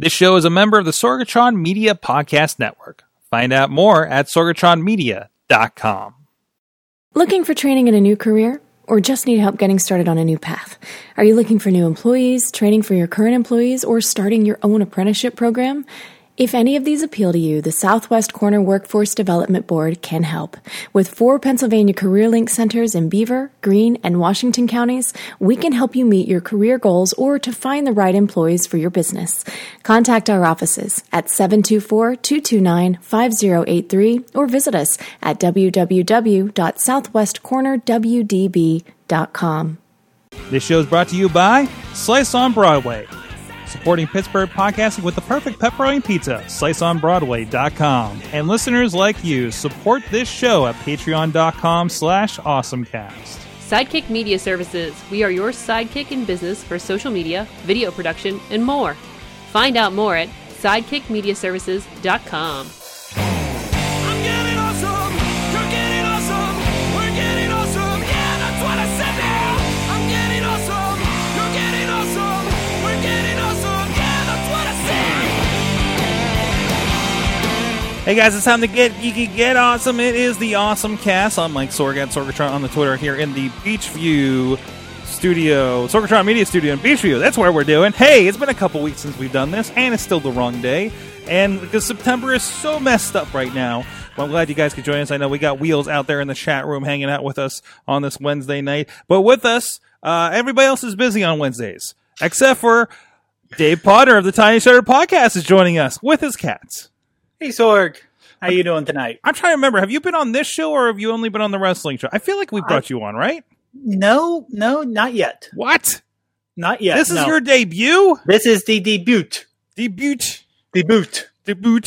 This show is a member of the Sorgatron Media Podcast Network. Find out more at sorgatronmedia.com. Looking for training in a new career? Or just need help getting started on a new path? Are you looking for new employees, training for your current employees, or starting your own apprenticeship program? If any of these appeal to you, the Southwest Corner Workforce Development Board can help. With four Pennsylvania Career Link centers in Beaver, Greene, and Washington counties, we can help you meet your career goals or to find the right employees for your business. Contact our offices at 724-229-5083 or visit us at www.southwestcornerwdb.com. This show is brought to you by Slice on Broadway, supporting Pittsburgh podcasting with the perfect pepperoni pizza, sliceonbroadway.com. And listeners like you, support this show at patreon.com slash awesomecast. Sidekick Media Services. We are your sidekick in business for social media, video production, and more. Find out more at sidekickmediaservices.com. Hey guys, it's time to get geeky, get awesome. It is the Awesome Cast. I'm Mike Sorgat, Sorgatron on the Twitter here in the Beechview studio, Sorgatron Media Studio in Beechview. That's where we're doing. Hey, it's been a couple weeks since we've done this, and it's still the wrong day. And because September is so messed up right now, well, I'm glad you guys could join us. I know we got Wheels out there in the chat room hanging out with us on this Wednesday night. But with us, uh, everybody else is busy on Wednesdays, except for Dave Potter of the Tiny Shutter Podcast is joining us with his cats. Hey Sorg, how you doing tonight? I'm trying to remember. Have you been on this show or have you only been on the wrestling show? I feel like we brought you on, right? No, no, not yet. What? Not yet. this is no. your debut? This is the debut. Debut. Debut. Debut.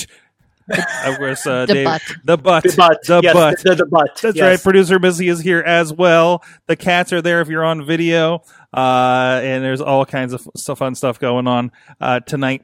of course, uh, The Dave, butt. the butt, The butt. the yes, butt. The, the butt. That's yes. right. Producer Missy is here as well. The cats are there if you're on video, uh, and there's all kinds of stuff, fun stuff going on uh, tonight.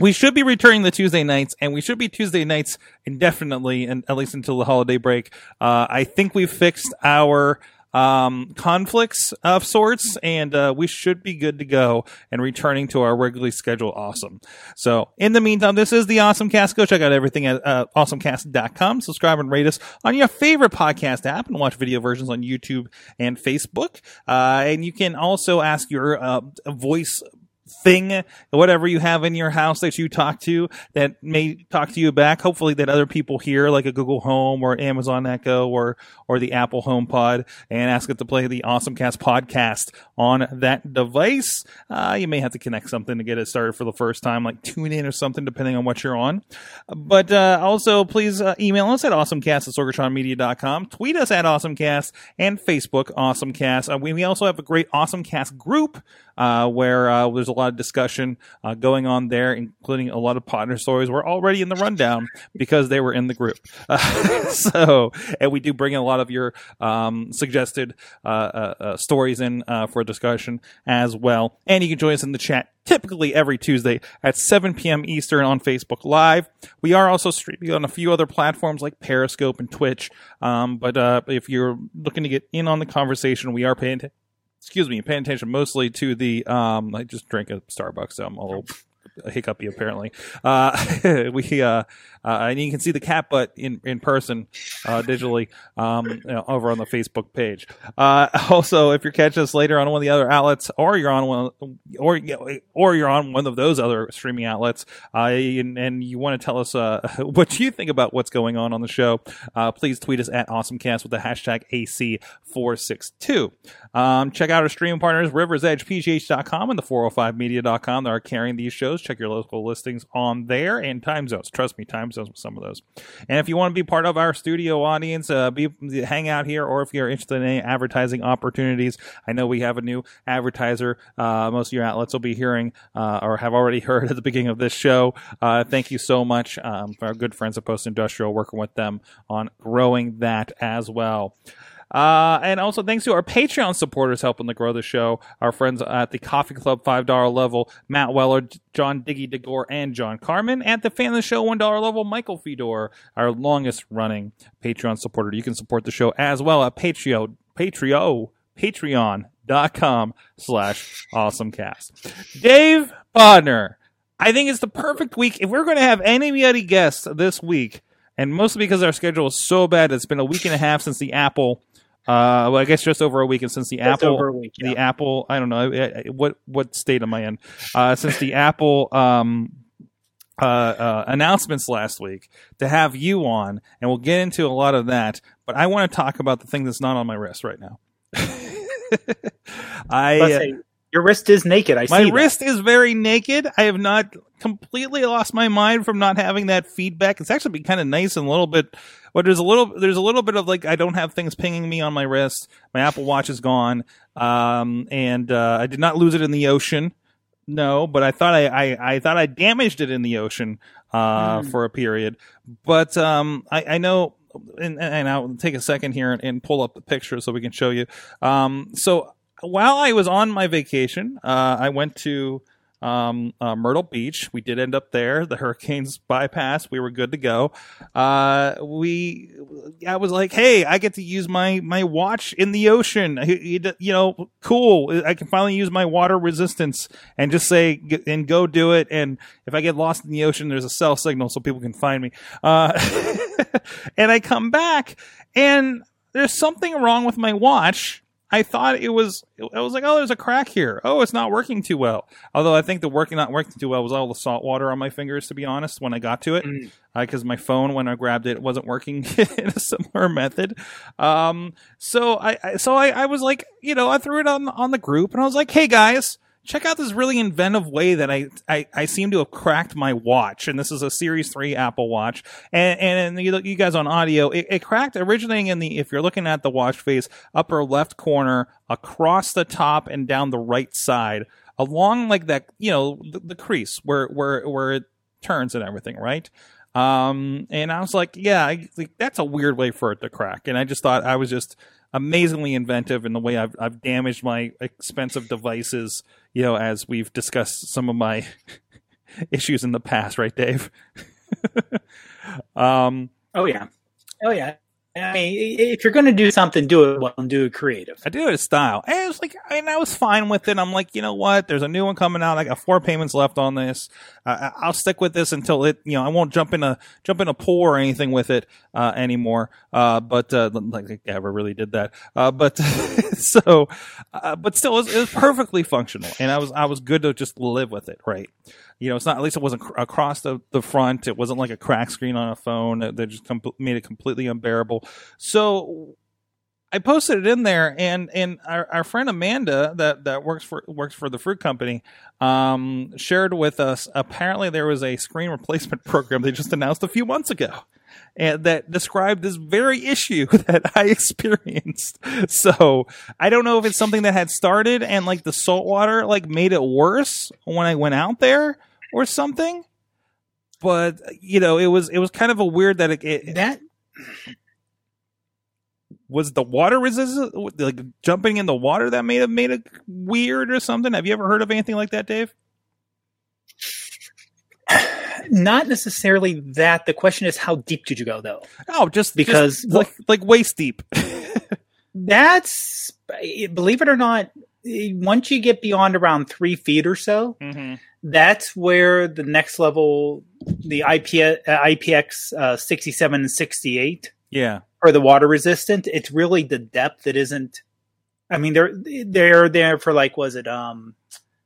We should be returning the Tuesday nights, and we should be Tuesday nights indefinitely, and at least until the holiday break. Uh, I think we've fixed our um, conflicts of sorts, and uh, we should be good to go and returning to our regularly scheduled awesome. So, in the meantime, this is the Awesome Cast. Go check out everything at uh, awesomecast.com. Subscribe and rate us on your favorite podcast app and watch video versions on YouTube and Facebook. Uh, and you can also ask your uh, voice thing, whatever you have in your house that you talk to that may talk to you back. Hopefully that other people hear, like a Google Home or Amazon Echo or or the Apple Home Pod, and ask it to play the Awesome Cast podcast on that device. Uh, you may have to connect something to get it started for the first time, like tune in or something, depending on what you're on. But uh, also, please uh, email us at awesomecast at sorgatronmedia.com, tweet us at awesomecast, and Facebook awesomecast. Uh, we, we also have a great awesomecast group uh, where uh, there's a lot of discussion uh, going on there, including a lot of partner stories. We're already in the rundown because they were in the group. So, and we do bring in a lot of your um, suggested uh, uh, uh, stories in uh, for discussion as well. And you can join us in the chat typically every Tuesday at 7 p.m. Eastern on Facebook Live. We are also streaming on a few other platforms like Periscope and Twitch. Um, but uh, if you're looking to get in on the conversation, we are paying excuse me, paying attention mostly to the. Um, I just drank a Starbucks, so I'm a little hiccupy apparently. Uh, we uh, and you can see the cat butt in in person, uh, digitally, um, you know, over on the Facebook page. Uh, also, if you're catching us later on one of the other outlets, or you're on one, or or you're on one of those other streaming outlets, uh, and, and you want to tell us uh, what you think about what's going on on the show, uh, please tweet us at AwesomeCast with the hashtag AC462. Um, check out our streaming partners, riversedgepgh.com and the 405media.com. They are carrying these shows. Check your local listings on there and time zones. Trust me, time zones some of those. And if you want to be part of our studio audience, uh, be hang out here, or if you're interested in any advertising opportunities, I know we have a new advertiser. Uh, most of your outlets will be hearing uh, or have already heard at the beginning of this show. Uh, thank you so much um, for our good friends at Post Industrial, working with them on growing that as well. Uh, and also thanks to our Patreon supporters helping to grow the show. Our friends at the Coffee Club $5 level, Matt Weller, John Diggy DeGore, and John Carmen. At the Fan of the Show $1 level, Michael Fedor, our longest running Patreon supporter. You can support the show as well at Patreon, Patreon, Patreon.com slash awesomecast. Dave Bodner, I think it's the perfect week. If we're going to have any anybody guests this week, and mostly because our schedule is so bad, it's been a week and a half since the Apple. Uh, well, I guess just over a week, and since the Just Apple, over a week, the. Apple, I don't know what what state am I in? Uh, since the Apple um, uh, uh, announcements last week, to have you on, and we'll get into a lot of that. But I want to talk about the thing that's not on my wrist right now. I your wrist is naked. I my see. that. wrist is very naked. I have not completely lost my mind from not having that feedback. It's actually been kind of nice and a little bit. But there's a little, there's a little bit of like I don't have things pinging me on my wrist. My Apple Watch is gone, um, and uh, I did not lose it in the ocean. No, but I thought I, I, I thought I damaged it in the ocean uh, for a period. But um, I, I know, and, and I'll take a second here and, and pull up the picture so we can show you. Um, so while I was on my vacation, uh, I went to um, uh, Myrtle Beach. We did end up there. The hurricanes bypassed. We were good to go. Uh, we, I was like, hey, I get to use my my watch in the ocean. You you know, cool. I can finally use my water resistance and just say and go do it. And if I get lost in the ocean, there's a cell signal so people can find me. Uh, and I come back and there's something wrong with my watch. I thought it was, I was like, oh, there's a crack here. Oh, it's not working too well. Although I think the working, not working too well was all the salt water on my fingers, to be honest, when I got to it. Because my phone, when I grabbed it, wasn't working in a similar method. Um, so I, I so I, I was like, you know, I threw it on, on the group and I was like, hey guys, check out this really inventive way that I, I, I seem to have cracked my watch. And this is a Series 3 Apple Watch. And, and you, you guys on audio, it, it cracked originating in the, if you're looking at the watch face, upper left corner, across the top and down the right side, along like that, you know, the, the crease where, where, where it turns and everything, right? Um, and I was like, yeah, I, like, that's a weird way for it to crack. And I just thought I was just amazingly inventive in the way I've, I've damaged my expensive devices, you know, as we've discussed some of my issues in the past, right, Dave? um, Oh yeah. Oh yeah. I mean, if you're going to do something, do it well and do it creative. I do it in style. And it was like, and I was fine with it. I'm like, you know what? There's a new one coming out. I got four payments left on this. Uh, I'll stick with this until it, you know, I won't jump in a jump in a pool or anything with it uh, anymore. Uh, but uh, like I ever really did that. Uh, but so, uh, but still, it was, it was perfectly functional, and I was I was good to just live with it, right? You know, it's not at least it wasn't cr- across the, the front. It wasn't like a crack screen on a phone that just com- made it completely unbearable. So I posted it in there, and and our, our friend Amanda that that works for works for the fruit company um, shared with us. Apparently, there was a screen replacement program they just announced a few months ago, and that described this very issue that I experienced. So I don't know if it's something that had started and like the salt water like made it worse when I went out there or something. But you know, it was it was kind of a weird that it, it That was the water resistant like jumping in the water that made it made it weird or something have you ever heard of anything like that dave not necessarily that. The question is, how deep did you go though? oh just Because- just like like waist deep That's believe it or not. Once you get beyond around three feet or so, mm-hmm. that's where the next level, the IP, uh, IPX uh, 67 and 68 yeah or the water resistant. It's really the depth that isn't. I mean, they're they're there for like was it um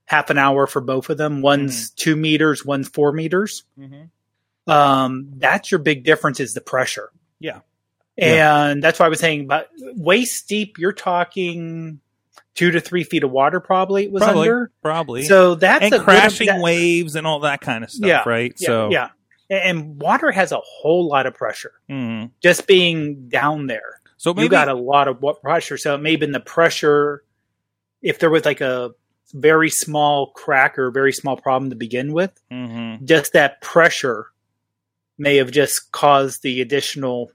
half an hour for both of them. One's two meters, one's four meters. mm-hmm. Um, that's your big difference is the pressure. Yeah. And that's why I was saying, but waist deep, you're talking two to three feet of water probably it was probably under. probably So that's and good- crashing that- waves and all that kind of stuff Yeah, right Yeah, so yeah. And water has a whole lot of pressure. mhm. Just being down there, so maybe you got a lot of pressure. So it may have been the pressure. If there was like a very small crack or very small problem to begin with, mhm. just that pressure may have just caused the additional.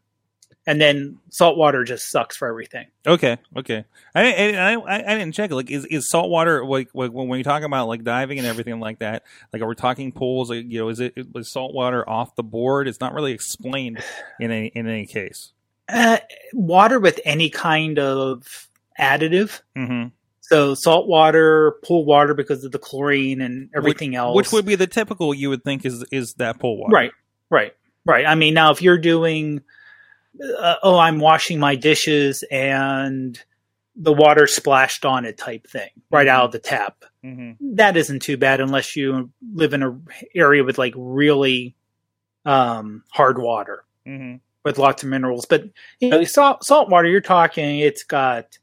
And then salt water just sucks for everything. Okay, okay. I, I I I didn't check. Like, is is salt water like, like when we talk about like diving and everything like that? Like, are we talking pools? Like, you know, is it was salt water off the board? It's not really explained in any in any case. Uh, water with any kind of additive. Mm-hmm. So salt water, pool water because of the chlorine and everything else. Which would be the typical you would think is is that pool water. Right, right, right. I mean, now if you're doing, uh, oh, I'm washing my dishes and the water splashed on it type thing right out of the tap, hmm that isn't too bad unless you live in a area with like really um, hard water hmm with lots of minerals. But you know, salt salt water, you're talking, it's got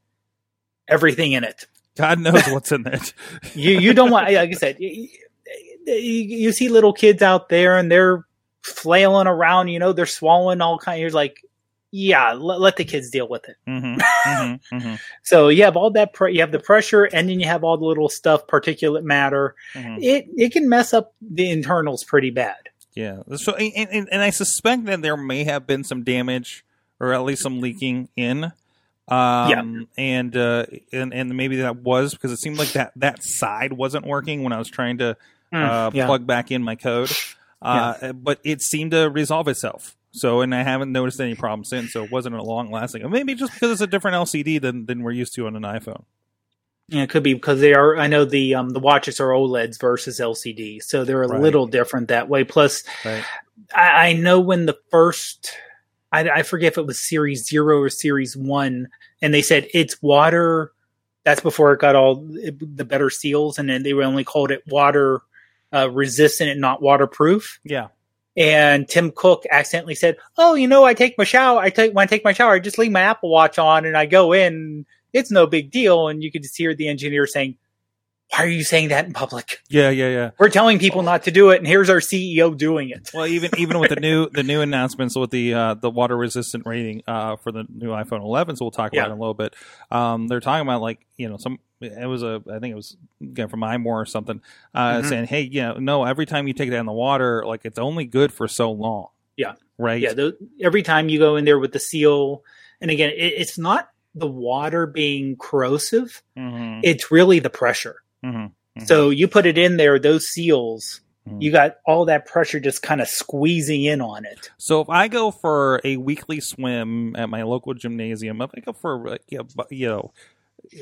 everything in it. God knows what's in it. you you don't want like I said you, you, you see little kids out there and they're flailing around you know they're swallowing all kind you're like yeah let, let the kids deal with it hmm hmm hmm so you have all that pre- you have the pressure and then you have all the little stuff particulate matter hmm it it can mess up the internals pretty bad Yeah. So, and, and, and I suspect that there may have been some damage, or at least some leaking in. Um, and, uh, and, and maybe that was because it seemed like that, that side wasn't working when I was trying to, uh, yeah. plug back in my code. Uh, but it seemed to resolve itself. So, and I haven't noticed any problems since. So it wasn't a long lasting, maybe just because it's a different LCD than, than we're used to on an iPhone. Yeah, it could be because they are. I know the um, the watches are OLEDs versus LCD, so they're a Right. little different that way. Plus, Right. I, I know when the first, I, I forget if it was Series Zero or Series One, and they said it's water. That's before it got all the better seals, and then they only called it water uh, resistant and not waterproof. Yeah. And Tim Cook accidentally said, "Oh, you know, I take my shower. I take when I take my shower, I just leave my Apple Watch on, and I go in. It's no big deal." And you could just hear the engineer saying, "Why are you saying that in public? Yeah. Yeah. Yeah. We're telling people not to do it, and here's our CEO doing it." Well, even even with the new the new announcements with the uh, the water resistant rating uh, for the new iPhone 11, so we'll talk about Yeah. it in a little bit. Um, they're talking about like you know some it was a I think it was again from iMore or something uh, Mhm. saying hey yeah no every time you take it in the water like it's only good for so long. Yeah. Right. Yeah, the, every time you go in there with the seal, and again, it, it's not the water being corrosive; hmm it's really the pressure. Hmm So you put it in there, those seals, Mhm. you got all that pressure just kind of squeezing in on it. So if I go for a weekly swim at my local gymnasium, if I go for like, you know, bu- you know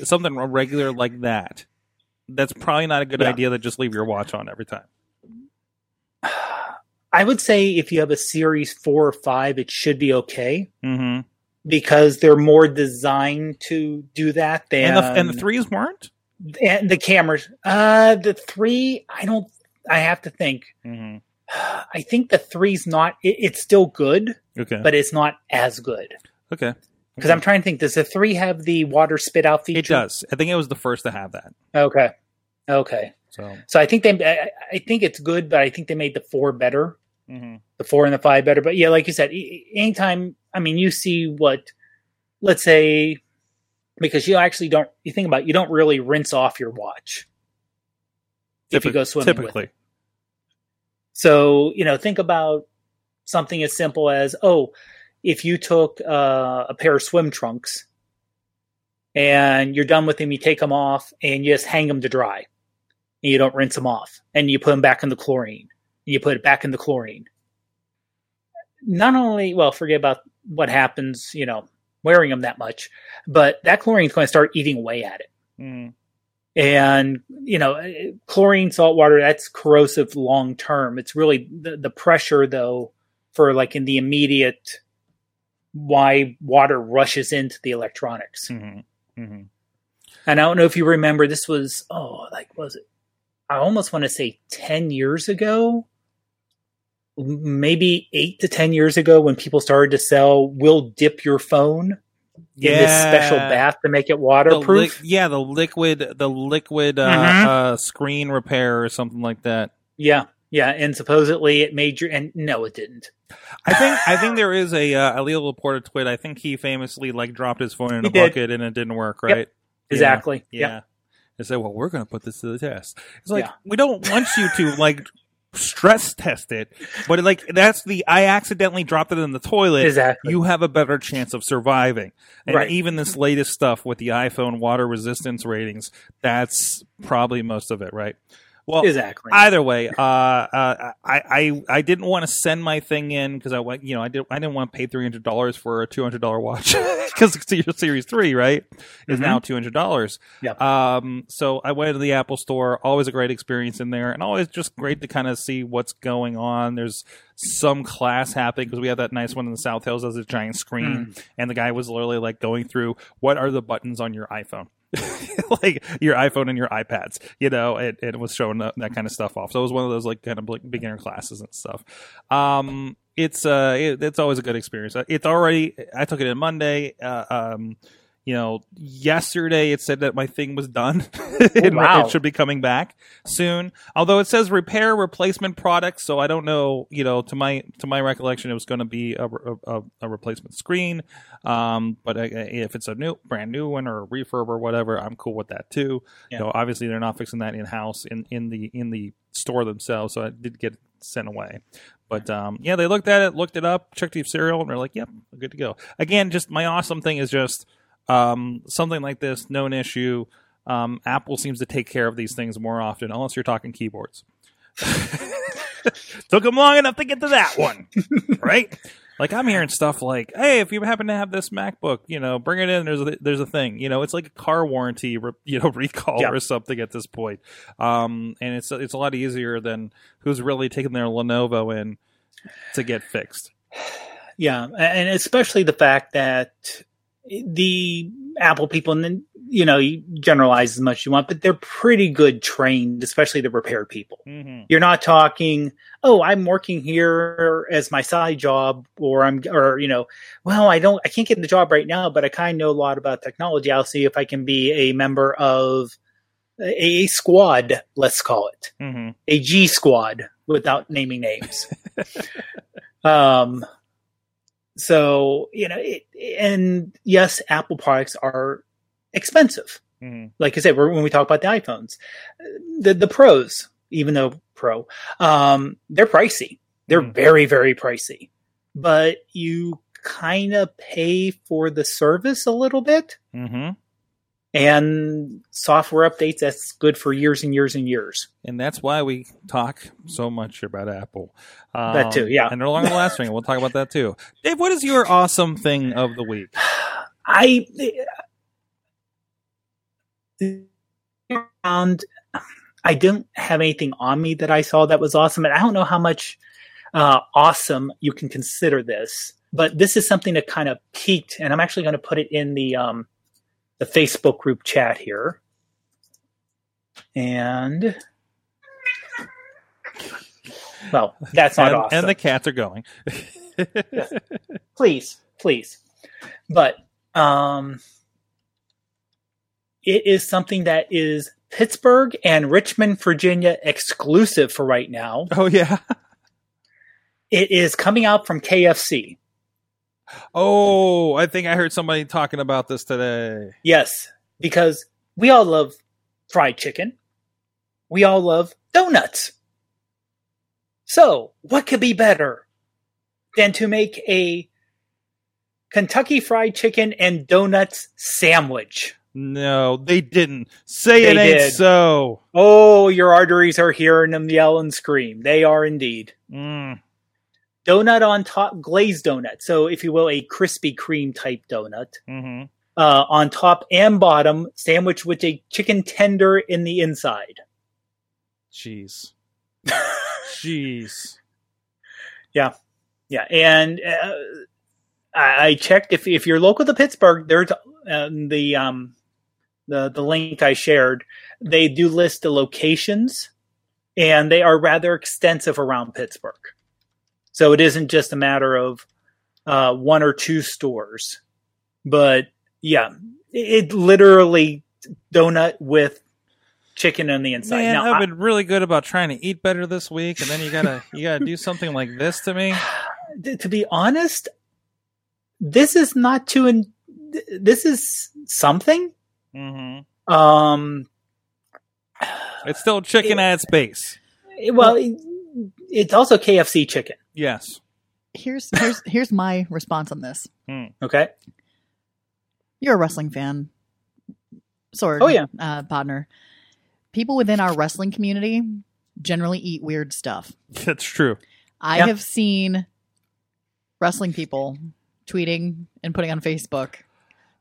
something regular like that, that's probably not a good Yeah. idea to just leave your watch on every time. I would say if you have a series four or five, it should be okay hmm because they're more designed to do that than And the and the threes weren't. And the cameras. Uh, the three, I don't. I have to think. hmm I think the three's not. It, it's still good, Okay. but it's not as good. okay. Because I'm trying to think, does the three have the water spit out feature? It does. I think it was the first to have that. Okay. Okay. So. So I think they, I, I think it's good, but I think they made the four better, hmm the four and the five better. But yeah, like you said, anytime, I mean, you see what, let's say, because you actually don't, you think about, it, you don't really rinse off your watch if you go swimming. typically. So, you know, think about something as simple as, oh, if you took uh, a pair of swim trunks and you're done with them, you take them off and you just hang them to dry and you don't rinse them off and you put them back in the chlorine and you put it back in the chlorine. Not only, well, forget about what happens, you know, wearing them that much, but that chlorine is going to start eating away at it Mhm. and you know chlorine salt water that's corrosive long term it's really the, the pressure though for like in the immediate why water rushes into the electronics Mhm. Mhm. and i don't know if you remember this was oh like was it i almost want to say 10 years ago maybe 8 to 10 years ago when people started to sell will dip your phone in this special bath to make it The waterproof li- yeah, the liquid, the liquid uh, Mhm. uh, screen repair or something like that. Yeah, yeah, and supposedly it made your and no, it didn't. I think I think there is a uh, Leo Laporte tweet. I think he famously like dropped his phone in He a did. bucket and it didn't work. Yep. Right? Exactly. Yeah. Yep. They said, "Well, we're going to put this to the test." It's like Yeah. we don't want you to like stress test it, but like that's the I accidentally dropped it in the toilet. Exactly. You have a better chance of surviving. And Right. even this latest stuff with the iPhone water resistance ratings, that's probably most of it, right? Well, exactly. Either way, uh, uh, I, I I didn't want to send my thing in because I went, you know, I did I didn't want to pay three hundred dollars for a two hundred dollar watch because the Series Three, right, is Mhm. now two hundred dollars. Yep. Um, so I went to the Apple Store. Always a great experience in there, and always just great to kind of see what's going on. There's some class happening because we have that nice one in the South Hills as a giant screen, and the guy was literally like going through what are the buttons on your iPhone. like your iPhone and your iPads, you know, it, it was showing that, kind of stuff off. So it was one of those like kind of like beginner classes and stuff. Um, it's uh, it, it's always a good experience. Uh, It's already. I took it in Monday. Uh, um, you know, yesterday it said that my thing was done. it, wow. it should be coming back soon. Although it says repair replacement product, so I don't know. You know, to my to my recollection, it was going to be a, a, a replacement screen. Um, but uh, if it's a new, brand new one or a refurb or whatever, I'm cool with that too. Yeah. You know, obviously they're not fixing that in house in in the in the store themselves, so I did get sent away. But um, yeah, they looked at it, looked it up, checked the serial, and they're like, "Yep, good to go." Again, just my awesome thing is just um, something like this, known issue. Um, Apple seems to take care of these things more often, unless you're talking keyboards. Took them long enough to get to that one, right? Like I'm hearing stuff like, "Hey, if you happen to have this MacBook, you know, bring it in. There's a, there's a thing. You know, it's like a car warranty, re- you know, recall Yeah. or something at this point. Um, and it's it's a lot easier than who's really taking their Lenovo in to get fixed. Yeah, and especially the fact that the Apple people, and then you know, you generalize as much as you want, but they're pretty good trained, especially the repair people. Mm-hmm. You're not talking, oh, I'm working here as my side job, or I'm, or you know, well, I don't, I can't get the job right now, but I kind of know a lot about technology. I'll see if I can be a member of a, squad, let's call it Mm-hmm. a G squad without naming names. um, so you know, it, and yes, Apple products are expensive. Mm-hmm. Like I said, we're, when we talk about the iPhones, the the pros, even though Pro, um, they're pricey. They're Mhm. very very pricey, but you kind of pay for the service a little bit. Mm-hmm. And software updates, that's good for years and years and years. and that's why we talk so much about Apple. Um, That too, yeah. And no longer the last thing. We'll talk about that too. Dave, what is your awesome thing of the week? I found I didn't have anything on me that I saw that was awesome, and I don't know how much uh, awesome you can consider this, but this is something that kind of peaked, and I'm actually going to put it in the um, the Facebook group chat here, and well, that's not and, awesome and the cats are going. please, please. But um, it is something that is Pittsburgh and Richmond, Virginia exclusive for right now. oh yeah. It is coming out from KFC. Oh, I think I heard somebody talking about this today. Yes, because we all love fried chicken. We all love donuts. So, what could be better than to make a Kentucky fried chicken and donuts sandwich? No, they didn't. Say it ain't did. so. Oh, your arteries are hearing them yell and scream. They are indeed. Mm. Donut on top, glazed donut. So, if you will, a Krispy Kreme type donut. hmm Uh, on top and bottom, sandwiched with a chicken tender in the inside. Jeez. Jeez. Yeah. Yeah, and uh, I, I checked if if you're local to Pittsburgh, there's uh, the um the the link I shared. They do list the locations, and they are rather extensive around Pittsburgh. So it isn't just a matter of uh, one or two stores, but yeah, it, it literally donut with chicken on the inside. Man, now, I've I- been really good about trying to eat better this week, and then you gotta you gotta do something like this to me. to be honest, this is not too. In- this is something. hmm Um, It's still chicken at its base. it- well, it- it's also KFC chicken. Yes. Here's here's here's my response on this. Okay. You're a wrestling fan, Sorg. Oh, yeah. uh, partner. people within our wrestling community generally eat weird stuff. That's true. I Yeah. have seen wrestling people tweeting and putting on Facebook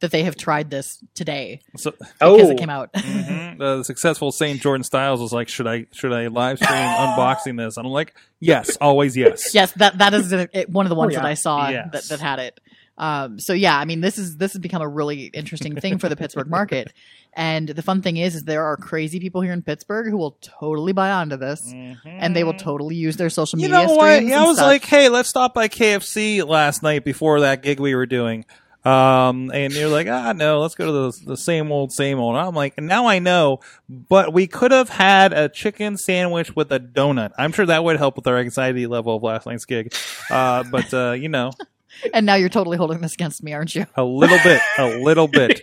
that they have tried this today So because Oh, it came out. mhm, the successful Saint Jordan Styles was like, "Should I should I live stream unboxing this?" And I'm like, "Yes, always yes." yes, that that is it- one of the ones yeah. that I saw Yes. that, that had it. Um, so yeah, I mean, this is this has become a really interesting thing for the Pittsburgh market. And the fun thing is, is there are crazy people here in Pittsburgh who will totally buy onto this, and they will totally use their social media. You media. know what? Yeah, I was stuff. like, "Hey, let's stop by KFC last night before that gig we were doing." Um, and you're like, "Ah, no, let's go to the the same old, same old." And I'm like, and now I know, but we could have had a chicken sandwich with a donut. I'm sure that would help with our anxiety level of last night's gig. Uh, but uh, you know, and now you're totally holding this against me, aren't you? a little bit, a little bit,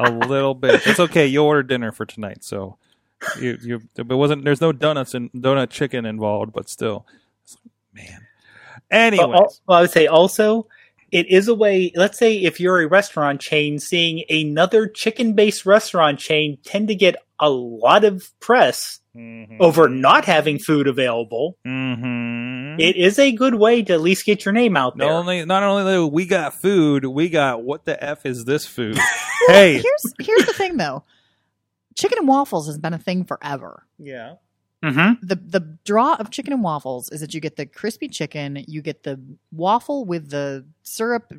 a little bit. It's okay. You ordered dinner for tonight, so you you. It wasn't. There's no donuts and donut chicken involved, but still, man. Anyways, Well, well, I would say also, it is a way. Let's say if you're a restaurant chain, seeing another chicken-based restaurant chain tend to get a lot of press Mhm. over not having food available. Mhm. It is a good way to at least get your name out Not there. only not only do we got food, we got what the f is this food? hey, Here's here's the thing though, chicken and waffles has been a thing forever. yeah, mm-hmm. the the draw of chicken and waffles is that you get the crispy chicken, you get the waffle with the syrup,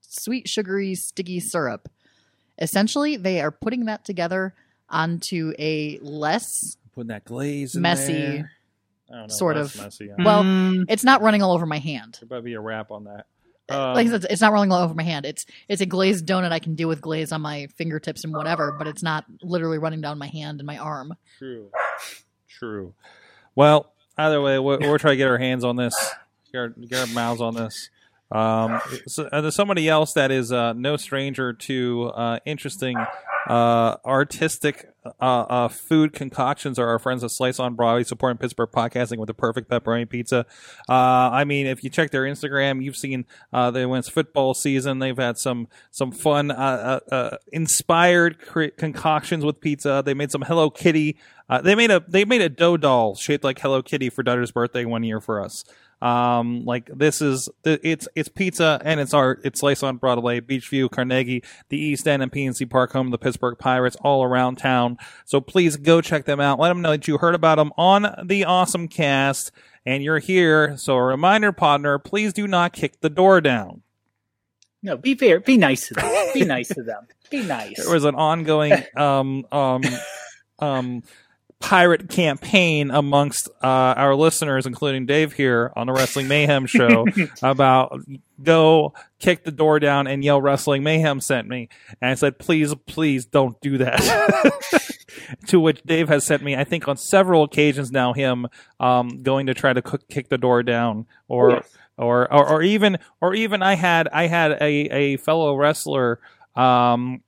sweet, sugary, sticky syrup. Essentially, they are putting that together onto a less putting that glaze in Messy, there. I don't know, sort of. messy. Well, Mm, it's not running all over my hand. there might be a wrap on that. like I Um, said, it's not rolling all over my hand. It's it's a glazed donut I can deal with glaze on my fingertips and whatever, but it's not literally running down my hand and my arm. True. True. Well, either way, we're, we're trying to get our hands on this, get our, get our mouths on this. Um, so, uh, there's somebody else that is uh, no stranger to uh, interesting uh, artistic uh, food concoctions are our friends at Slice on Broadway supporting Pittsburgh podcasting with the perfect pepperoni pizza. Uh, I mean, if you check their Instagram, you've seen uh, they went football season. They've had some some fun, inspired cre- concoctions with pizza. They made some Hello Kitty. They made a they made a dough doll shaped like Hello Kitty for Dutter's birthday one year for us. Um, like this is the it's it's pizza and it's art. It's Slice on Broadway, Beechview, Carnegie, the East End, and PNC Park, home of the Pittsburgh Pirates, all around town. So please go check them out. Let them know that you heard about them on the Awesome Cast and you're here. So a reminder, partner, please do not kick the door down. no, be fair. Be nice to them. Be nice to them. Be nice. There was an ongoing um um um pirate campaign amongst uh, our listeners, including Dave here on the Wrestling Mayhem show, about go kick the door down and yell Wrestling Mayhem sent me. And I said, please, please don't do that. to which Dave has sent me, I think on several occasions now, him um, going to try to kick the door down or. Yes. Or, or, or even, or even, I had, I had a, a fellow wrestler, um,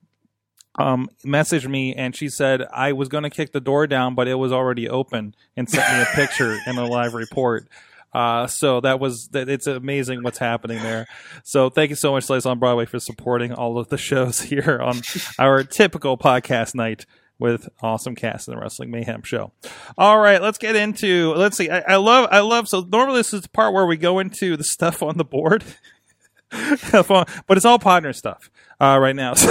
um, messaged me and she said I was going to kick the door down, but it was already open and sent me a picture and a live report. Uh, so that was that. It's amazing what's happening there. So thank you so much, Slice on Broadway, for supporting all of the shows here on our typical podcast night with awesome cast in the Wrestling Mayhem show. All right, let's get into. Let's see. I, I love. I love. So normally this is the part where we go into the stuff on the board. but it's all partner stuff uh, right now.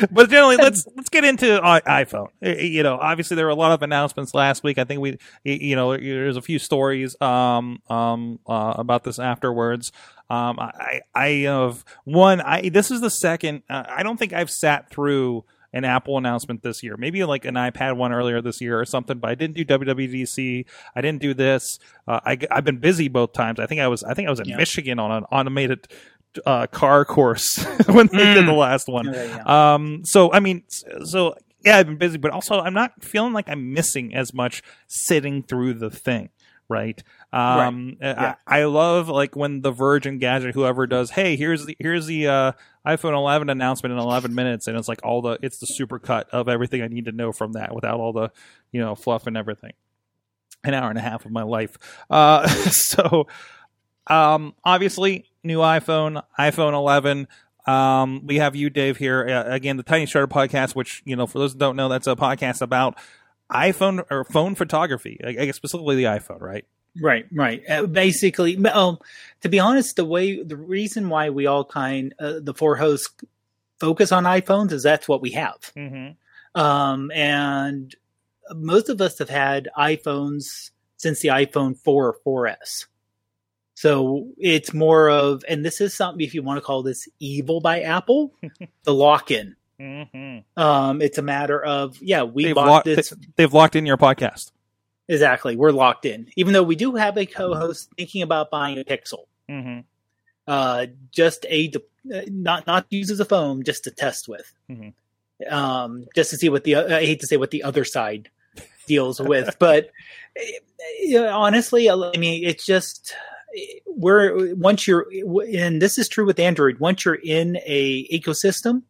So, but generally, let's let's get into iPhone. You know, obviously there were a lot of announcements last week. I think we, you know, there's a few stories um um uh, about this afterwards. Um, I I have one. I this is the second. Uh, I don't think I've sat through an Apple announcement this year. Maybe like an iPad one earlier this year or something. But I didn't do WWDC. I didn't do this. Uh, I I've been busy both times. I think I was I think I was in Yeah. Michigan on an automated uh, car course when they did the last one. Yeah, yeah. Um, so I mean, so yeah, I've been busy, but also I'm not feeling like I'm missing as much sitting through the thing. Right. Um, Yeah. I, I love like when the Virgin Gadget, whoever does, hey, here's the here's the uh, iPhone 11 announcement in 11 minutes, and it's like all the it's the super cut of everything I need to know from that without all the you know fluff and everything. An hour and a half of my life. Uh, so um, obviously, new iPhone, iPhone 11. Um, we have you, Dave, here uh, again. The Tiny Shutter podcast, which you know, for those who don't know, that's a podcast about iPhone or phone photography. I I guess specifically the iPhone, right? Right, right. Uh, basically, um, to be honest, the way the reason why we all kind uh, the four hosts focus on iPhones is that's what we have. Mm-hmm. Um, and most of us have had iPhones since the iPhone 4 or 4S. So it's more of, and this is something, if you want to call this evil by Apple, the lock in. Mm-hmm. Um, it's a matter of, yeah, we They've, bought locked, this. they've locked in your podcast. Exactly. We're locked in. Even though we do have a co host thinking about buying a Pixel. Mm-hmm. uh, just a de- uh, not not to use as a phone, just to test with, Mhm. um, just to see what the I hate to say what the other side deals with, but uh, yeah, honestly, I mean, it's just we're once you're and this is true with Android. Once you're in a ecosystem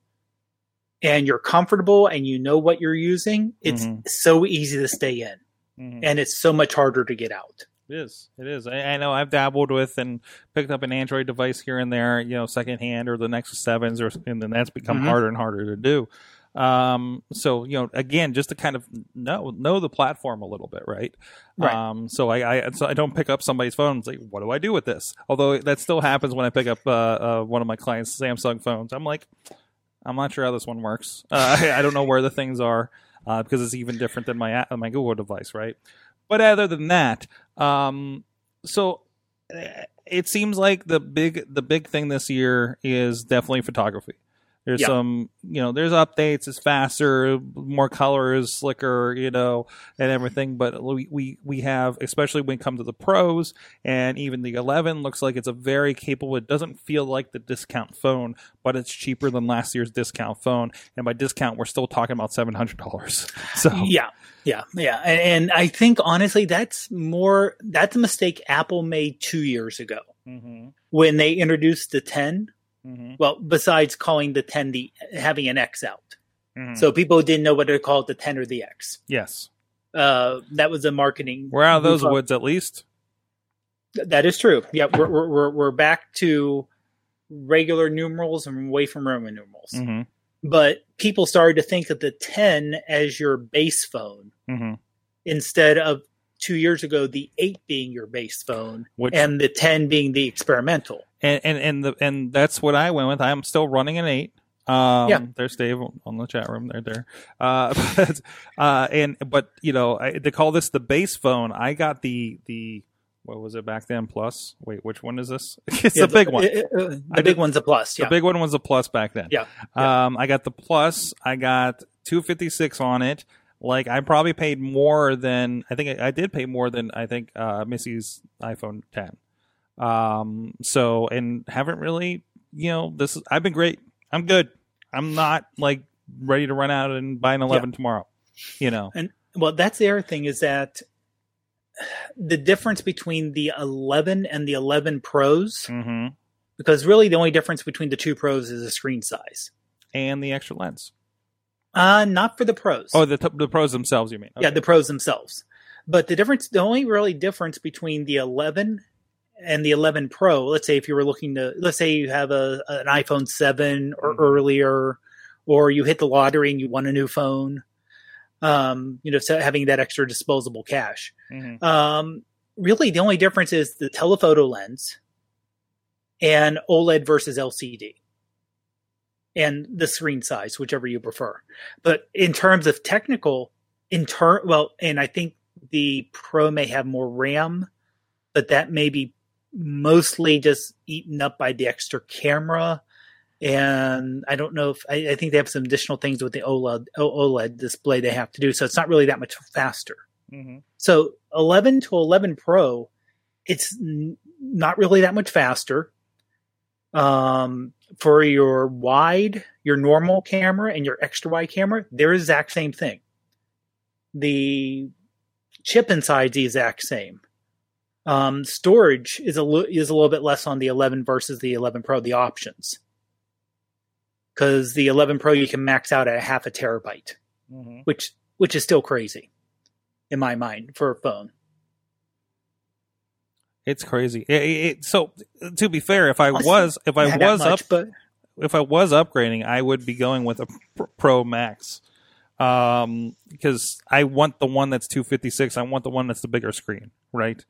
and you're comfortable and you know what you're using, it's Mhm. so easy to stay in, Mm-hmm. and it's so much harder to get out. It is. It is. I, I know I've dabbled with and picked up an Android device here and there, you know, secondhand or the Nexus sevens, or and then that's become Mhm. harder and harder to do. Um, so you know, again, just to kind of know know the platform a little bit, right? Right. Um, so I, I so I don't pick up somebody's phone and like, what do I do with this? Although that still happens when I pick up uh, uh, one of my clients' Samsung phones. I'm like, I'm not sure how this one works. Uh, I, I don't know where the things are uh, because it's even different than my a- my Google device, right? But other than that, um, so uh, it seems like the big the big thing this year is definitely photography. There's Yeah. some, you know, there's updates. It's faster, more colors, slicker, you know, and everything. But we we we have, especially when it comes to the pros and even the 11, looks like it's a very capable. It doesn't feel like the discount phone, but it's cheaper than last year's discount phone. And by discount, we're still talking about seven hundred dollars. So Yeah, yeah, yeah. And, and I think honestly, that's more that's a mistake Apple made two years ago Mhm, when they introduced the 10. Mhm, Well, besides calling the 10 the having an X out, mhm. so people didn't know whether to call it the 10 or the X. yes, Uh, that was a marketing. we're out of those woods at least. That is true. Yeah, we're, we're we're back to regular numerals and away from Roman numerals. hmm But people started to think of the 10 as your base phone hmm instead of two years ago the 8 being your base phone Which and the 10 being the experimental. and and and the and that's what I went with. I'm still running an eight. Um, Yeah. there's Dave on the chat room. They're there. Uh, but, uh, and but you know, I, to call this the base phone, I got the the what was it back then? Plus, wait, which one is this? it's Yeah, the big one. uh, uh, the I big did- one's a plus. The big one was a plus back then. Yeah. Um, I got the plus. I got 256 on it. Like I probably paid more than I think I, I did pay more than I think uh, Missy's iPhone 10. Um, so and haven't really, you know, this is, I've been great. I'm good. I'm not like ready to run out and buy an 11 tomorrow. You know. And well, that's the other thing is that the difference between the 11 and the 11 Pros, hmm because really the only difference between the two Pros is the screen size. And the extra lens. Uh, not for the Pros. Oh, the t- the pros themselves, you mean? Yeah, the Pros themselves. But the difference, the only really difference between the 11 and the 11 Pro, let's say if you were looking to, let's say you have a an iPhone 7 or Mhm. earlier, or you hit the lottery and you won a new phone, um, you know, so having that extra disposable cash. Mhm. Um, really, the only difference is the telephoto lens and OLED versus LCD and the screen size, whichever you prefer. But in terms of technical, in turn, well, and I think the Pro may have more RAM, but that may be mostly just eaten up by the extra camera. And I don't know if I, I think they have some additional things with the OLED OLED display they have to do, so it's not really that much faster. Mhm. So 11 to 11 Pro, it's n- not really that much faster. Um, for your wide, your normal camera, and your extra wide camera, they're the exact same thing. The chip inside the exact same. Um, storage is a li- is a little bit less on the 11 versus the 11 Pro. The options, because the 11 Pro you can max out at half a terabyte Mhm. which which is still crazy in my mind for a phone. It's crazy. It, it, so to be fair, if I was if I Not was much, up but if I was upgrading, I would be going with a Pro Max. Um, because I want the one that's 256. I want the one that's the bigger screen, right?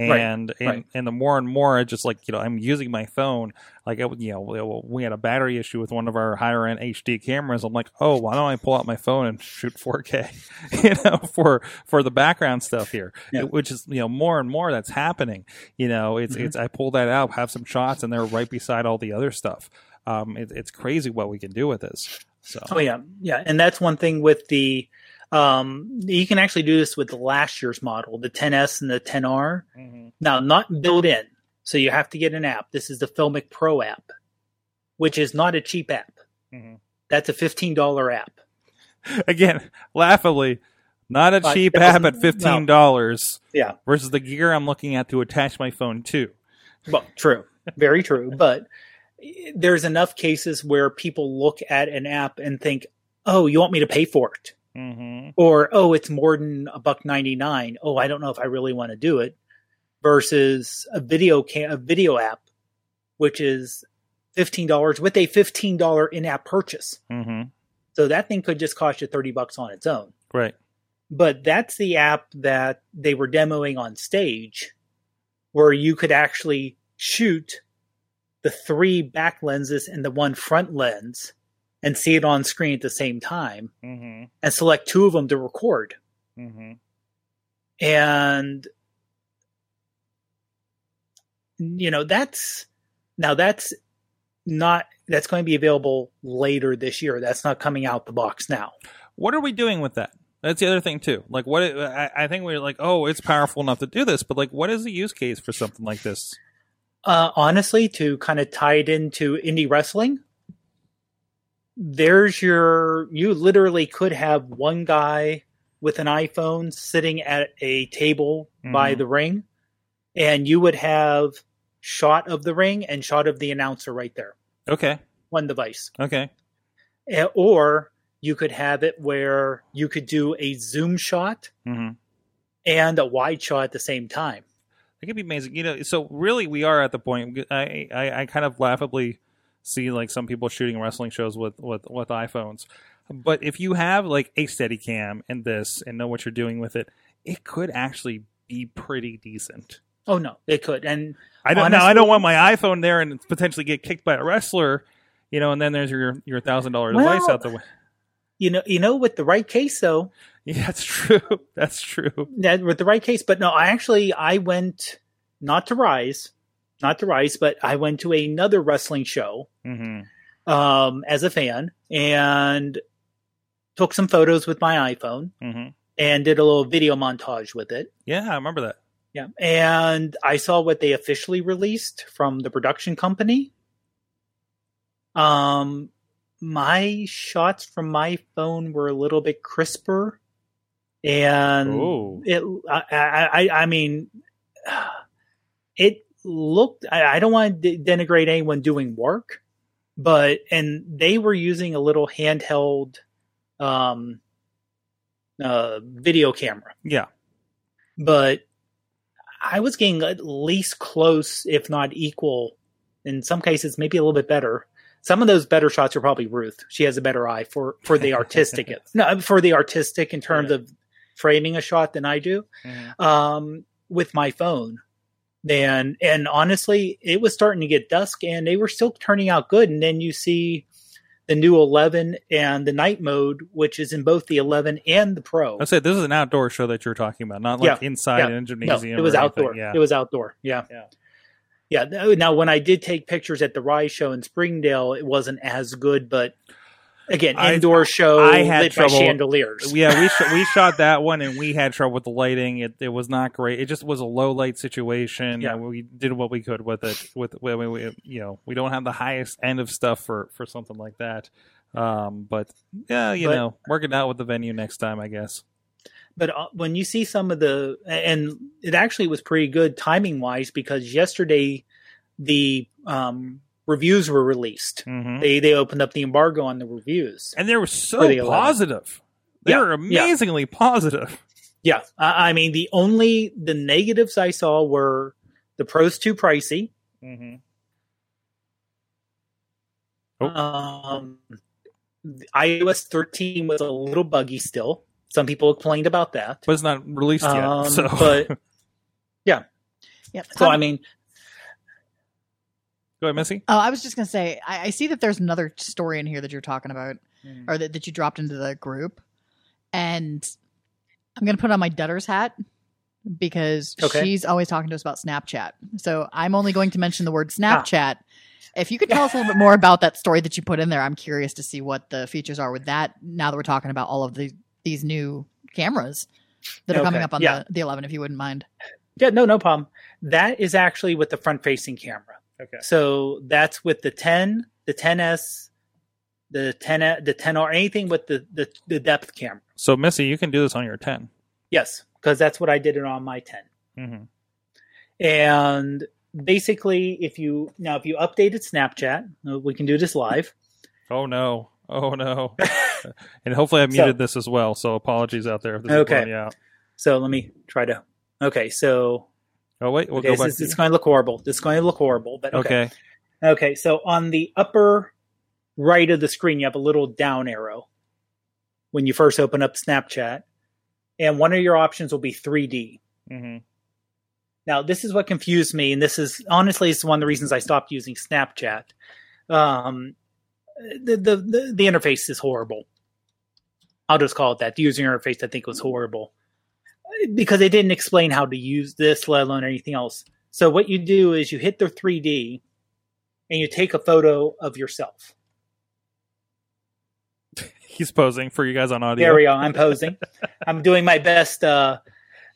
Right, And and right. and the more and more, I just like you know, I'm using my phone. Like, I, would- you know, we- we had a battery issue with one of our higher end HD cameras. I'm like, oh, why don't I pull out my phone and shoot 4K, you know, for for the background stuff here, Yeah. which is you know more and more that's happening. You know, it's Mm-hmm. it's I pull that out, have some shots, and they're right beside all the other stuff. Um, it, it's crazy what we can do with this. So Oh yeah, yeah, and that's one thing with the. Um, you can actually do this with the last year's model, the 10s and the 10r. Now, not built in, so you have to get an app. This is the Filmic Pro app, which is not a cheap app. Mhm. That's a fifteen dollar app. again, laughably, not a But cheap app at fifteen dollars Yeah, versus the gear I'm looking at to attach my phone to. well, true, very true. But there's enough cases where people look at an app and think, "Oh, you want me to pay for it?" Mm-hmm. or oh it's more than a buck 99 oh i don't know if i really want to do it versus a video cam- a video app which is $15 with a $15 in-app purchase Mm-hmm. so that thing could just cost you 30 bucks on its own Right. but that's the app that they were demoing on stage where you could actually shoot the three back lenses and the one front lens and see it on screen at the same time Mm-hmm. and select two of them to record Mm-hmm. and you know that's now that's not that's going to be available later this year that's not coming out the box now What are we doing with that? That's the other thing too. Like, what I, I think we're like, oh, it's powerful enough to do this, but like, what is the use case for something like this? uh honestly to kind of tie it into indie wrestling there's your you literally could have one guy with an iphone sitting at a table by Mhm. the ring and you would have shot of the ring and shot of the announcer right there Okay. one device Okay. Eh, or you could have it where you could do a zoom shot Mm-hmm. and a wide shot at the same time. It could be amazing. You know, so really we are at the point I, I, I kind of laughably see like some people shooting wrestling shows with, with, with iPhones. But if you have like a steady cam and this and know what you're doing with it, it could actually be pretty decent. Oh no, it could. And I don't now I don't want my iPhone there and potentially get kicked by a wrestler, you know, and then there's your your thousand dollar device Well- out the way. you know, you know, with the right case though, Yeah, that's true. That's true. that with the right case. But no, I actually I went not to Rise, not the Rise, but I went to another wrestling show hmm um, as a fan and took some photos with my iPhone hmm and did a little video montage with it. Yeah, I remember that. Yeah. And I saw what they officially released from the production company. Um my shots from my phone were a little bit crisper and Oh. it I I I mean it looked I, I don't want to denigrate anyone doing work but and they were using a little handheld um uh video camera Yeah. but I was getting at least close, if not equal, in some cases, maybe a little bit better. Some of those better shots are probably Ruth. She has a better eye for for the artistic, no, for the artistic in terms Yeah. of framing a shot than I do Mhm. um, with my phone. Then and honestly, it was starting to get dusk, and they were still turning out good. And then you see the new 11 and the night mode, which is in both the 11 and the Pro. I said this is an outdoor show that you're talking about, not like Yeah, inside yeah. in a No, gymnasium. it was outdoor. Yeah. It was outdoor. Yeah. Yeah. Yeah. Now, when I did take pictures at the Rise show in Springdale, it wasn't as good, but again, I- indoor show I had lit trouble- by chandeliers. yeah, we sh- we shot that one and we had trouble with the lighting. It it was not great. It just was a low light situation. Yeah. we did what we could with it. With we, we, you know, we don't have the highest end of stuff for for something like that. Um, but yeah, you But- know, working out with the venue next time, I guess. but uh, when you see some of the, and it actually was pretty good timing wise because yesterday the um, reviews were released. hmm They they opened up the embargo on the reviews. And they were so For the positive. They Yeah, were yeah. amazingly positive. Yeah, I, I mean the only the negatives I saw were the pros too pricey. Mm-hmm. Oh. Um, iOS 13 was a little buggy still. Some people complained about that. but it's not released yet. Um, so, but Yep. so Tom- I mean, go ahead, Missy. Oh, I was just gonna say, I, I see that there's another story in here that you're talking about, Mm. or that, that you dropped into the group, and I'm gonna put on my debtor's hat because Okay. she's always talking to us about Snapchat. So I'm only going to mention the word Ah. Snapchat. If you could tell us a little bit more about that story that you put in there, I'm curious to see what the features are with that. Now that we're talking about all of the these new cameras that are coming up on yeah. the, the 11, if you wouldn't mind. yeah, no, no problem. That is actually with the front-facing camera. Okay. So that's with the 10, the 10s, the 10, the 10R, anything with the the, the depth camera. So, Missy, you can do this on your 10. Yes, because that's what I did it on my 10. Mm-hmm. And basically, if you now if you updated Snapchat, uh, we can do this live. Oh no! Oh no! and hopefully, I So- muted this as well. So apologies out there. If this is Okay. you out. So let me try to. Okay, so Oh wait, we'll okay, go back. this, to it's going to look horrible. This is going to look horrible, but okay. okay. Okay, so on the upper right of the screen, you have a little down arrow when you first open up Snapchat, and one of your options will be 3D. hmm Now, this is what confused me, and this is honestly is one of the reasons I stopped using Snapchat. Um, the, the the the interface is horrible. I'll just call it that. The user interface, I think, was horrible because they didn't explain how to use this, let alone anything else. So what you do is you hit the 3D, and you take a photo of yourself. He's posing for you guys on audio. There we go. I'm posing. I'm doing my best. Uh,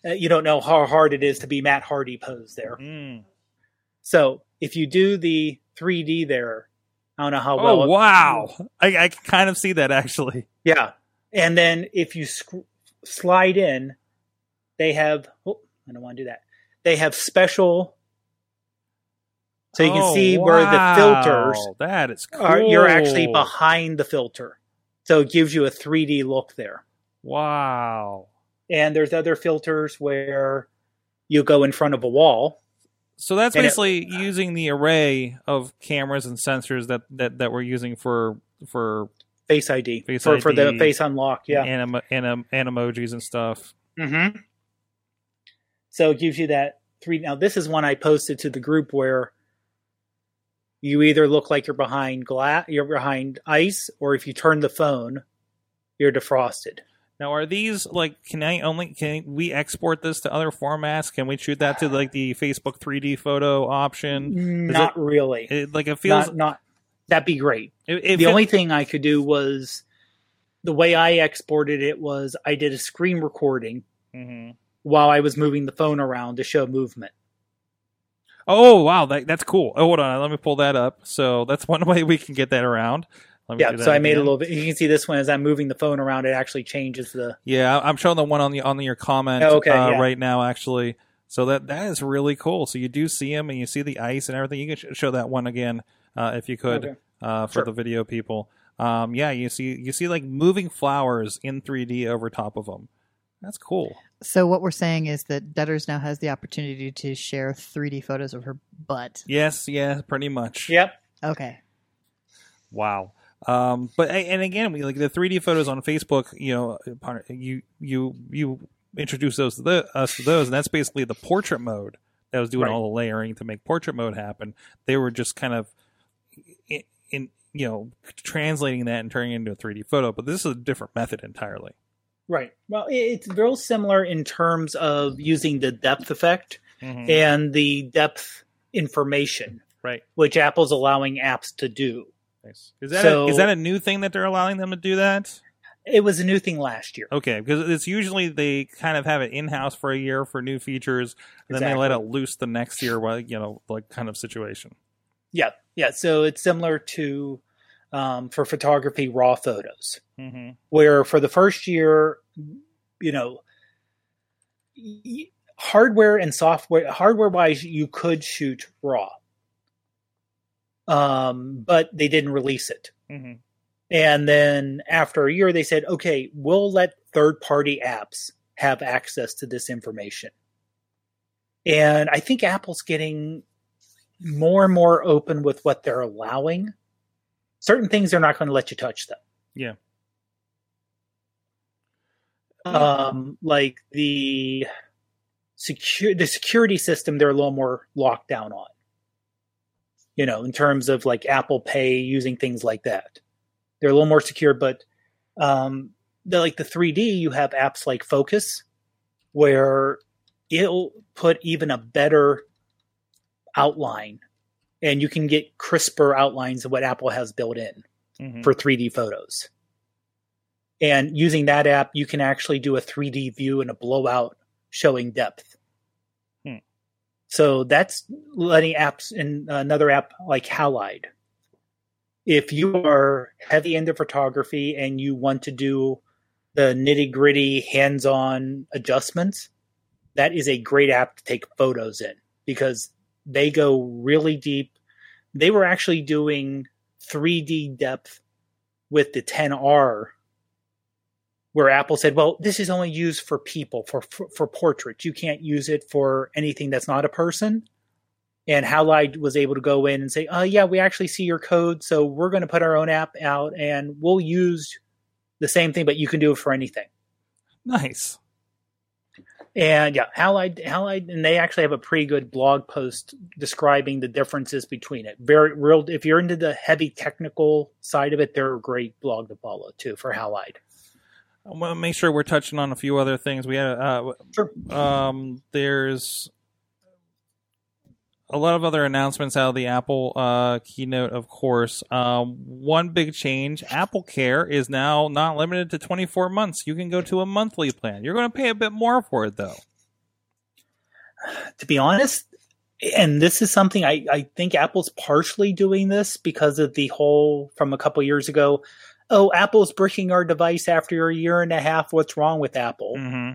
uh, you don't know how hard it is to be Matt Hardy pose there. Mm. So if you do the 3D there, I don't know how Oh well. it- wow! I, I can kind of see that actually. Yeah, and then if you sc- slide in, they have. Oh, I don't want to do that. They have special. So you can Oh, see where the filters That is cool. are. You're actually behind the filter, so it gives you a 3D look there. Wow. And there's other filters where you go in front of a wall. So that's And it- basically using the array of cameras and sensors that, that, that we're using for for Face ID Face for, for the face unlock. Yeah. anim, anim, and emojis and stuff. Mm-hmm. So it gives you that three. Now this is one I posted to the group where you either look like you're behind glass, you're behind ice, or if you turn the phone, you're defrosted. Now, are these like? Can I only? Can we export this to other formats? Can we shoot that to like the Facebook 3D photo option? Is Not really. It, like it feels. not, not that'd be great. it, it the only thing I could do was the way I exported it was I did a screen recording Mhm. While I was moving the phone around to show movement. Oh wow, that, that's cool. Oh, hold on, let me pull that up. So that's one way we can get that around. Let me Yeah, so I made a little bit. You can see this one as I'm moving the phone around. It actually changes the. Yeah, I'm showing the one on the on your comment Oh, okay, uh, yeah. right now, actually. So that that is really cool. So you do see him, and you see the ice and everything. You can sh- show that one again uh, if you could Okay. uh, for Sure. the video people. Um, yeah, you see you see like moving flowers in 3D over top of them. That's cool. So what we're saying is that Debtors now has the opportunity to share 3D photos of her butt. Yes, yeah, pretty much. Yep. Okay. Wow. Um, but and again, we like the 3D photos on Facebook. You know, you you you introduce those to the, us to those, and that's basically the portrait mode that was doing Right. all the layering to make portrait mode happen. They were just kind of in, in you know translating that and turning it into a 3D photo. But this is a different method entirely. Right. Well, it's real similar in terms of using the depth effect Mhm. and the depth information, Right. which Apple's allowing apps to do. Nice. Is that So- a, is that a new thing that they're allowing them to do that? It was a new thing last year. Okay, because it's usually they kind of have it in house for a year for new features, and then they let it loose the next year, while you know, like kind of situation. Yeah. Yeah. So it's similar to um, for photography raw photos, Mm-hmm. where for the first year, you know, y- hardware and software, hardware wise, you could shoot raw. Um, but they didn't release it. Mm-hmm. And then after a year, they said, okay, we'll let third party apps have access to this information. And I think Apple's getting more and more open with what they're allowing. Certain things they're not going to let you touch them. Yeah. Um, like the secure the security system, they're a little more locked down on. You know, in terms of like Apple Pay using things like that, they're a little more secure. But um, the like the 3D, you have apps like Focos, where it'll put even a better outline, and you can get crisper outlines of what Apple has built in Mhm. for 3D photos. And using that app, you can actually do a 3D view and a blowout showing depth. Hmm. So that's letting apps in another app like Halide. If you are heavy into photography and you want to do the nitty gritty hands on adjustments, that is a great app to take photos in because they go really deep. They were actually doing 3D depth with the 10R, where Apple said, "Well, this is only used for people for for, for portraits. You can't use it for anything that's not a person." And Halide was able to go in and say, "Oh, yeah, we actually see your code, so we're going to put our own app out, and we'll use the same thing, but you can do it for anything." Nice. And yeah, Halide, Halide, and they actually have a pretty good blog post describing the differences between it. Very real. If you're into the heavy technical side of it, they're a great blog to follow too for Halide. I want to make sure we're touching on a few other things. We had uh, Sure. um, there's a lot of other announcements out of the Apple uh, keynote, of course. Um, one big change: Apple Care is now not limited to 24 months. You can go to a monthly plan. You're going to pay a bit more for it, though. To be honest, and this is something I, I think Apple's partially doing this because of the whole from a couple years ago. Oh, Apple's bricking our device after a year and a half. What's wrong with Apple? Mm-hmm.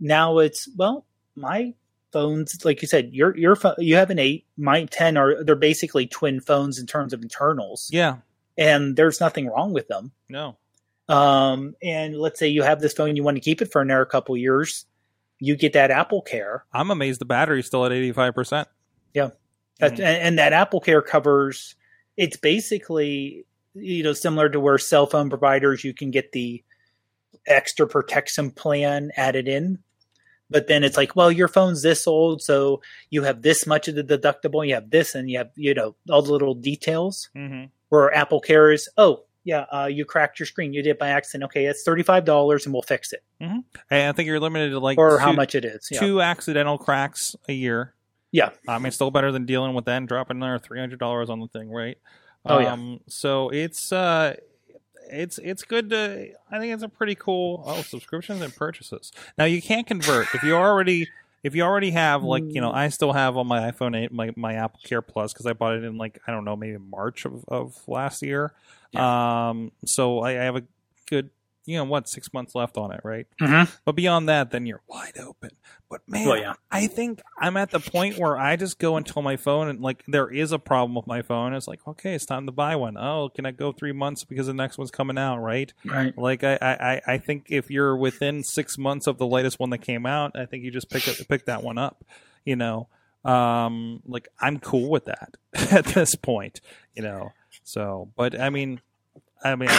now it's well my phones like you said your your pho- you have an 8 my 10 are they're basically twin phones in terms of internals Yeah. and there's nothing wrong with them No. um and let's say you have this phone you want to keep it for another couple years you get that apple care I'm amazed the battery's still at 85%. that, Mhm. and, and that apple care covers it's basically you know similar to where cell phone providers you can get the extra protection plan added in but then it's like well your phone's this old so you have this much of the deductible you have this and you have you know all the little details Mm-hmm. where apple care is oh yeah uh, you cracked your screen you did it by accident okay it's $35 and we'll fix it And I think you're limited to like or how much it is yeah. two accidental cracks a year. Yeah. I mean, still better than dealing with that and dropping another three hundred dollars on the thing, right? Oh, yeah. Um, so it's uh, it's it's good to. I think it's a pretty cool. Oh, subscriptions and purchases. Now you can't convert if you already. If you already have like you know, I still have on my iPhone eight my, my Apple Care Plus because I bought it in like I don't know maybe March of, of last year. Um, so I, I have a good you know what six months left on it, right? Mhm. But beyond that, then you're wide open. But man, Well, yeah. I think I'm at the point where I just go and tell my phone, and like there is a problem with my phone. It's like, okay, it's time to buy one. Oh, can I go three months because the next one's coming out, right? right Like I, I, I- think if you're within six months of the latest one that came out, I think you just pick it, pick that one up. You know, um, like I'm cool with that at this point. You know, so but I mean, I mean,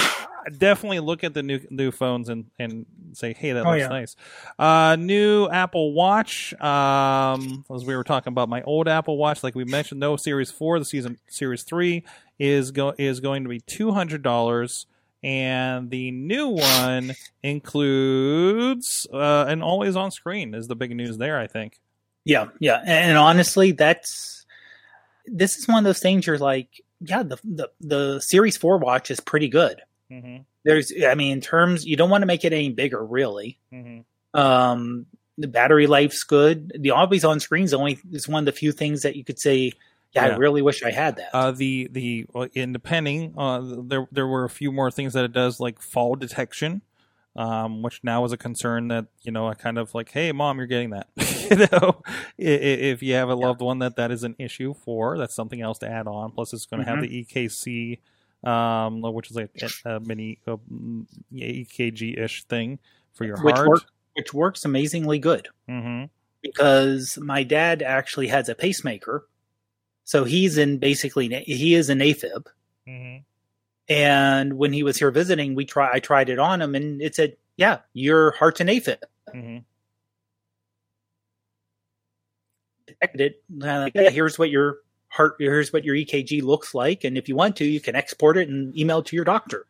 definitely look at the new new phones and and say, hey, that Oh, looks yeah. nice. Uh, new Apple Watch. Um, as we were talking about my old Apple Watch, like we mentioned, no Series Four, the season Series Three is go is going to be two hundred dollars. And the new one includes uh, an always on screen is the big news there, I think. Yeah, yeah, and honestly, that's this is one of those things you're like, yeah, the the, the Series Four watch is pretty good. Mm-hmm. There's, I mean, in terms, you don't want to make it any bigger, really. Mm-hmm. Um, the battery life's good. The always on screen is only is one of the few things that you could say, yeah, Yeah. I really wish I had that. Uh, the the in depending, uh, there there were a few more things that it does, like fall detection, um, which now is a concern that you know I kind of like, hey, mom, you're getting that. you know, I- i- if you have a loved one that that is an issue for, that's something else to add on. Plus, it's going to have the ECG, um, which is like a, a mini EKG ish thing for your which heart. work, which works amazingly good Mm-hmm. because my dad actually has a pacemaker, so he's in basically he is an AFib, Mm-hmm. And when he was here visiting, we try I tried it on him, and it said, "Yeah, your heart's an AFib." hmm Detected it. Like, yeah, here's what your heart, here's what your EKG looks like, and if you want to, you can export it and email it to your doctor.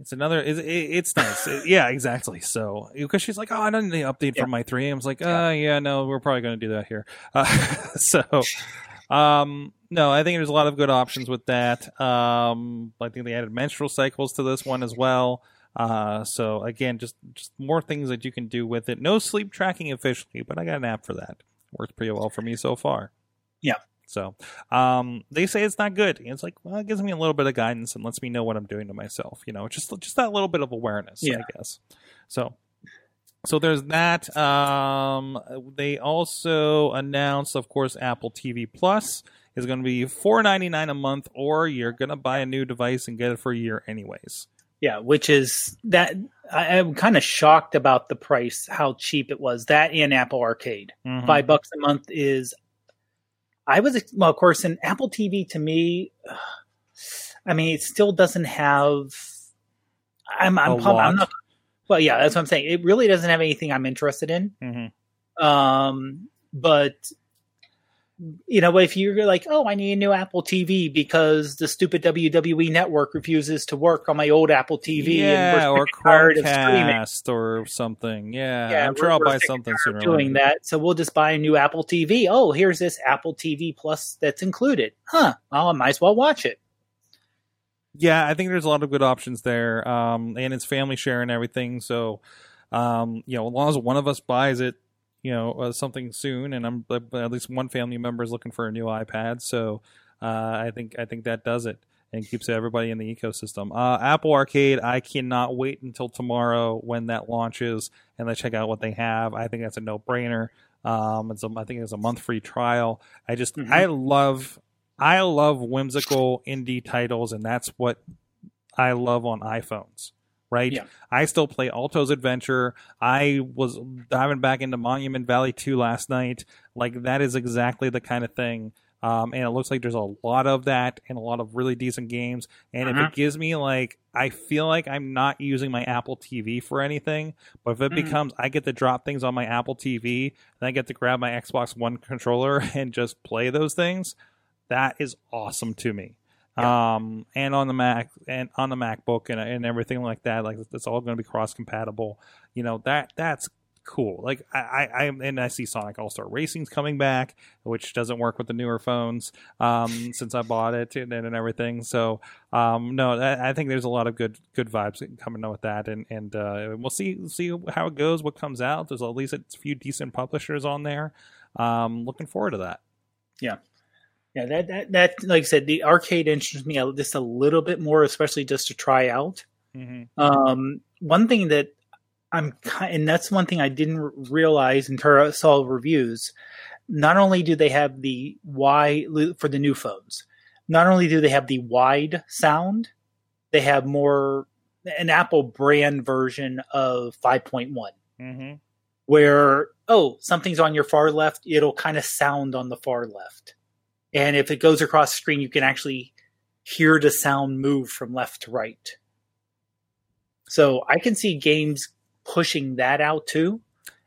It's another. It's, it's nice. Yeah, exactly. So because she's like, oh, I don't need an update Yeah. from my three. I was like, uh, yeah, no, we're probably going to do that here. Uh, so, um, no, I think there's a lot of good options with that. Um, I think they added menstrual cycles to this one as well. Uh, so again, just just more things that you can do with it. No sleep tracking officially, but I got an app for that. Works pretty well for me so far. Yeah. So, um, they say it's not good. It's like, well, it gives me a little bit of guidance and lets me know what I'm doing to myself. You know, just just that little bit of awareness, Yeah. I guess. So, so there's that. Um, they also announced, of course, Apple TV Plus is going to be four ninety nine a month, or you're going to buy a new device and get it for a year anyways. Yeah, which is that I, I'm kind of shocked about the price, how cheap it was. That and Apple Arcade, Mhm. five bucks a month is. I was well, of course, in Apple TV to me. I mean, it still doesn't have. I'm I'm, I'm not. Well, yeah, that's what I'm saying. It really doesn't have anything I'm interested in. Mhm. Um, but you know, if you're like, oh, I need a new Apple TV because the stupid WWE network refuses to work on my old Apple TV, yeah, or sick and tired of streaming. Chromecast or something. Yeah, Yeah, I'm sure I'll buy something sooner. doing later. that. So we'll just buy a new Apple TV. Oh, here's this Apple TV Plus that's included. Huh? Well, I might as well watch it. Yeah, I think there's a lot of good options there, um, and it's family share and everything. So, um, you know, as long as one of us buys it, you know, uh, something soon, and I'm at least one family member is looking for a new iPad. So, uh, I think I think that does it and keeps everybody in the ecosystem. Uh, Apple Arcade, I cannot wait until tomorrow when that launches and let's check out what they have. I think that's a no brainer. Um, it's a, I think it's a month free trial. I just Mhm. I love I love whimsical indie titles, and that's what I love on iPhones. Right? Yeah. I still play Alto's Adventure. I was diving back into Monument Valley 2 last night. Like that is exactly the kind of thing. Um, and it looks like there's a lot of that and a lot of really decent games. And if it gives me like, I feel like I'm not using my Apple TV for anything, but if it Mhm. becomes I get to drop things on my Apple TV, and I get to grab my Xbox One controller and just play those things, that is awesome to me. Um, and on the Mac and on the MacBook and, and everything like that, like it's all going to be cross compatible. You know that that's cool. Like I, I, I and I see Sonic All Star Racing's coming back, which doesn't work with the newer phones. Um, since I bought it and, and everything, so um, no, I, I think there's a lot of good good vibes coming with that, and and uh, we'll see see how it goes, what comes out. There's at least a few decent publishers on there. Um, looking forward to that. Yeah, that that that like I said, the arcade interests me just a little bit more, especially just to try out. Mm-hmm. Um, one thing that I'm and that's one thing I didn't realize until I saw reviews. Not only do they have the wide for the new phones, not only do they have the wide sound, they have more an Apple brand version of 5.1 Mm-hmm. where oh something's on your far left it'll kind of sound on the far left and if it goes across the screen you can actually hear the sound move from left to right so i can see games pushing that out too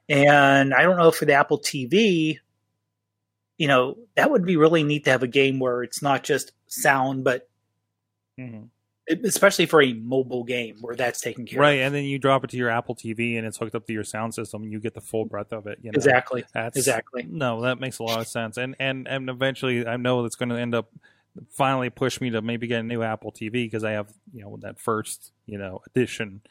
and i don't know for the apple tv you know that would be really neat to have a game where it's not just sound but Mm-hmm. Especially for a mobile game where that's taken care Right, of and then you drop it to your Apple TV and it's hooked up to your sound system. and You get the full breadth of it. You know? exactly That's, exactly No, that makes a lot of sense. And and and eventually, I know it's going to end up finally push me to maybe get a new Apple TV because I have you know that first you know edition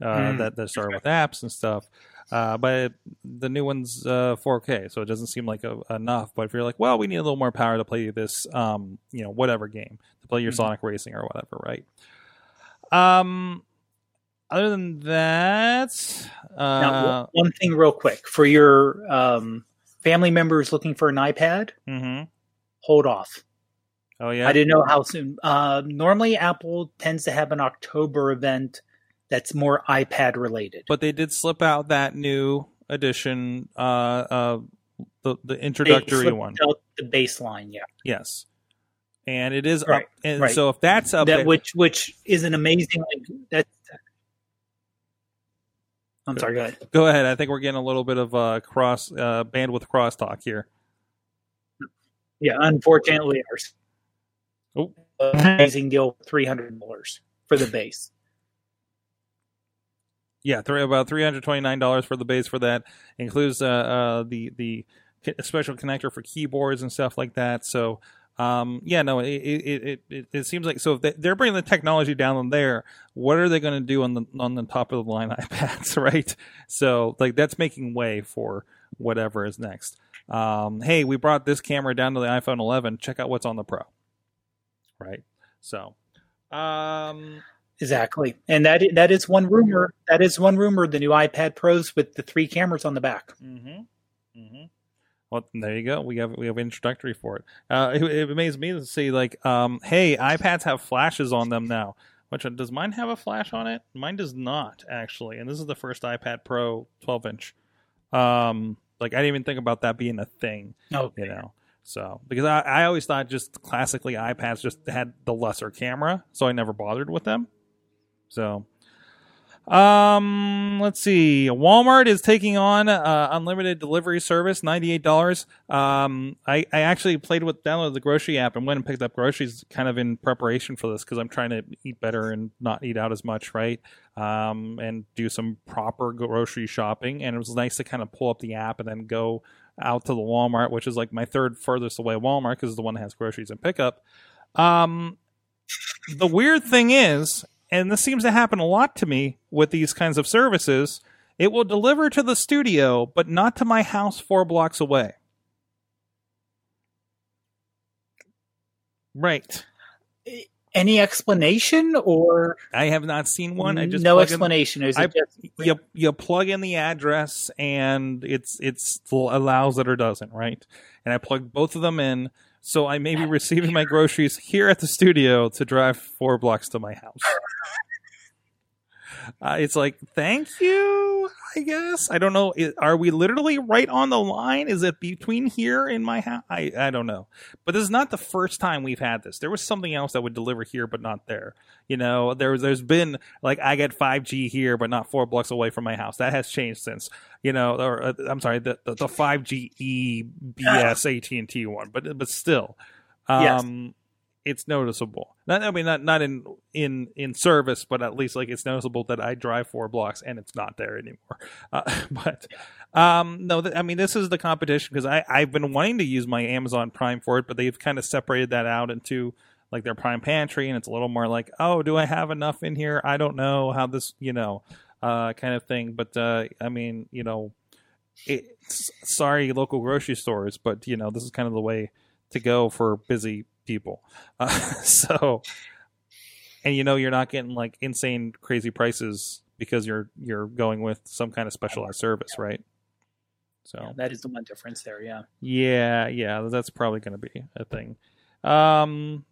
uh, Mm. that that started with apps and stuff. Uh, but the new one's uh, 4K, so it doesn't seem like a, enough. But if you're like, well, we need a little more power to play this, um, you know, whatever game to play your Mhm. Sonic Racing or whatever, right? Um, other than that, uh, Now, one thing real quick for your um, family members looking for an iPad, hmm hold off. oh yeah, I didn't know how soon. Uh, normally, Apple tends to have an October event that's more iPad related. but they did slip out that new edition, uh, uh, the the introductory one. the baseline, yeah. Yes, and it is Right, up. And right. so if that's up, that there- which which is an amazing like that. I'm sorry. Go ahead. go ahead. I think we're getting a little bit of uh, cross uh, bandwidth crosstalk here. Yeah, unfortunately, ours. Oh. amazing deal, three hundred dollars for the base. Yeah, three, about three hundred twenty nine dollars for the base for that includes uh, uh, the the special connector for keyboards and stuff like that. So um, yeah, no, it it, it it seems like so if they, they're bringing the technology down there, what are they going to do on the on the top of the line iPads, right? So like that's making way for whatever is next. Um, hey, we brought this camera down to the iPhone 11. Check out what's on the Pro, right? So. Um, Exactly, and that that is one rumor. That is one rumor. The new iPad Pros with the three cameras on the back. Mm-hmm. Mm-hmm. Well, there you go. We have we have introductory for it. Uh, it, it amazed me to see like, um, hey, iPads have flashes on them now. Which one- does mine have a flash on it? Mine does not actually, and this is the first iPad Pro 12 inch. Um, like I didn't even think about that being a thing, Oh, you know. So because I, I always thought just classically iPads just had the lesser camera, so I never bothered with them. So um, let's see. Walmart is taking on uh, unlimited delivery service, ninety eight dollars. Um, I I actually played with downloaded the grocery app and went and picked up groceries, kind of in preparation for this because I'm trying to eat better and not eat out as much, right? Um, and do some proper grocery shopping. And it was nice to kind of pull up the app and then go out to the Walmart, which is like my third furthest away Walmart because the one that has groceries and pickup. Um, the weird thing is, and this seems to happen a lot to me with these kinds of services, it will deliver to the studio, but not to my house four blocks away. Right. any explanation or I have not seen one. I just no plug in- explanation? Is it I- just you you plug in the address and it's it's allows it or doesn't, right? And I plug both of them in, so I may be receiving my groceries here at the studio to drive four blocks to my house. Uh, it's like, thank you, I guess. I don't know. Are we literally right on the line? Is it between here and my house? I, I don't know. But this is not the first time we've had this. There was something else that would deliver here, but not there. You know, there's there's been like I get 5G here, but not four blocks away from my house. That has changed since. You know, or uh, I'm sorry, the the, the 5G E BS AT and T one, but but still, Yes. It's noticeable. Not I mean not not in in in service, but at least like it's noticeable that I drive four blocks and it's not there anymore. Uh, but um, no, th- I mean this is the competition because I I've been wanting to use my Amazon Prime for it, but they've kind of separated that out into like their Prime Pantry, and it's a little more like, oh, do I have enough in here? I don't know how this, you know, uh, kind of thing. But uh, I mean, you know, sorry, local grocery stores, but you know, this is kind of the way to go for busy people. Uh, so, and you know, you're not getting like insane, crazy prices because you're you're going with some kind of specialized service, right? So that is the one difference there? Yeah. yeah, yeah, that's probably going to be a thing. Um,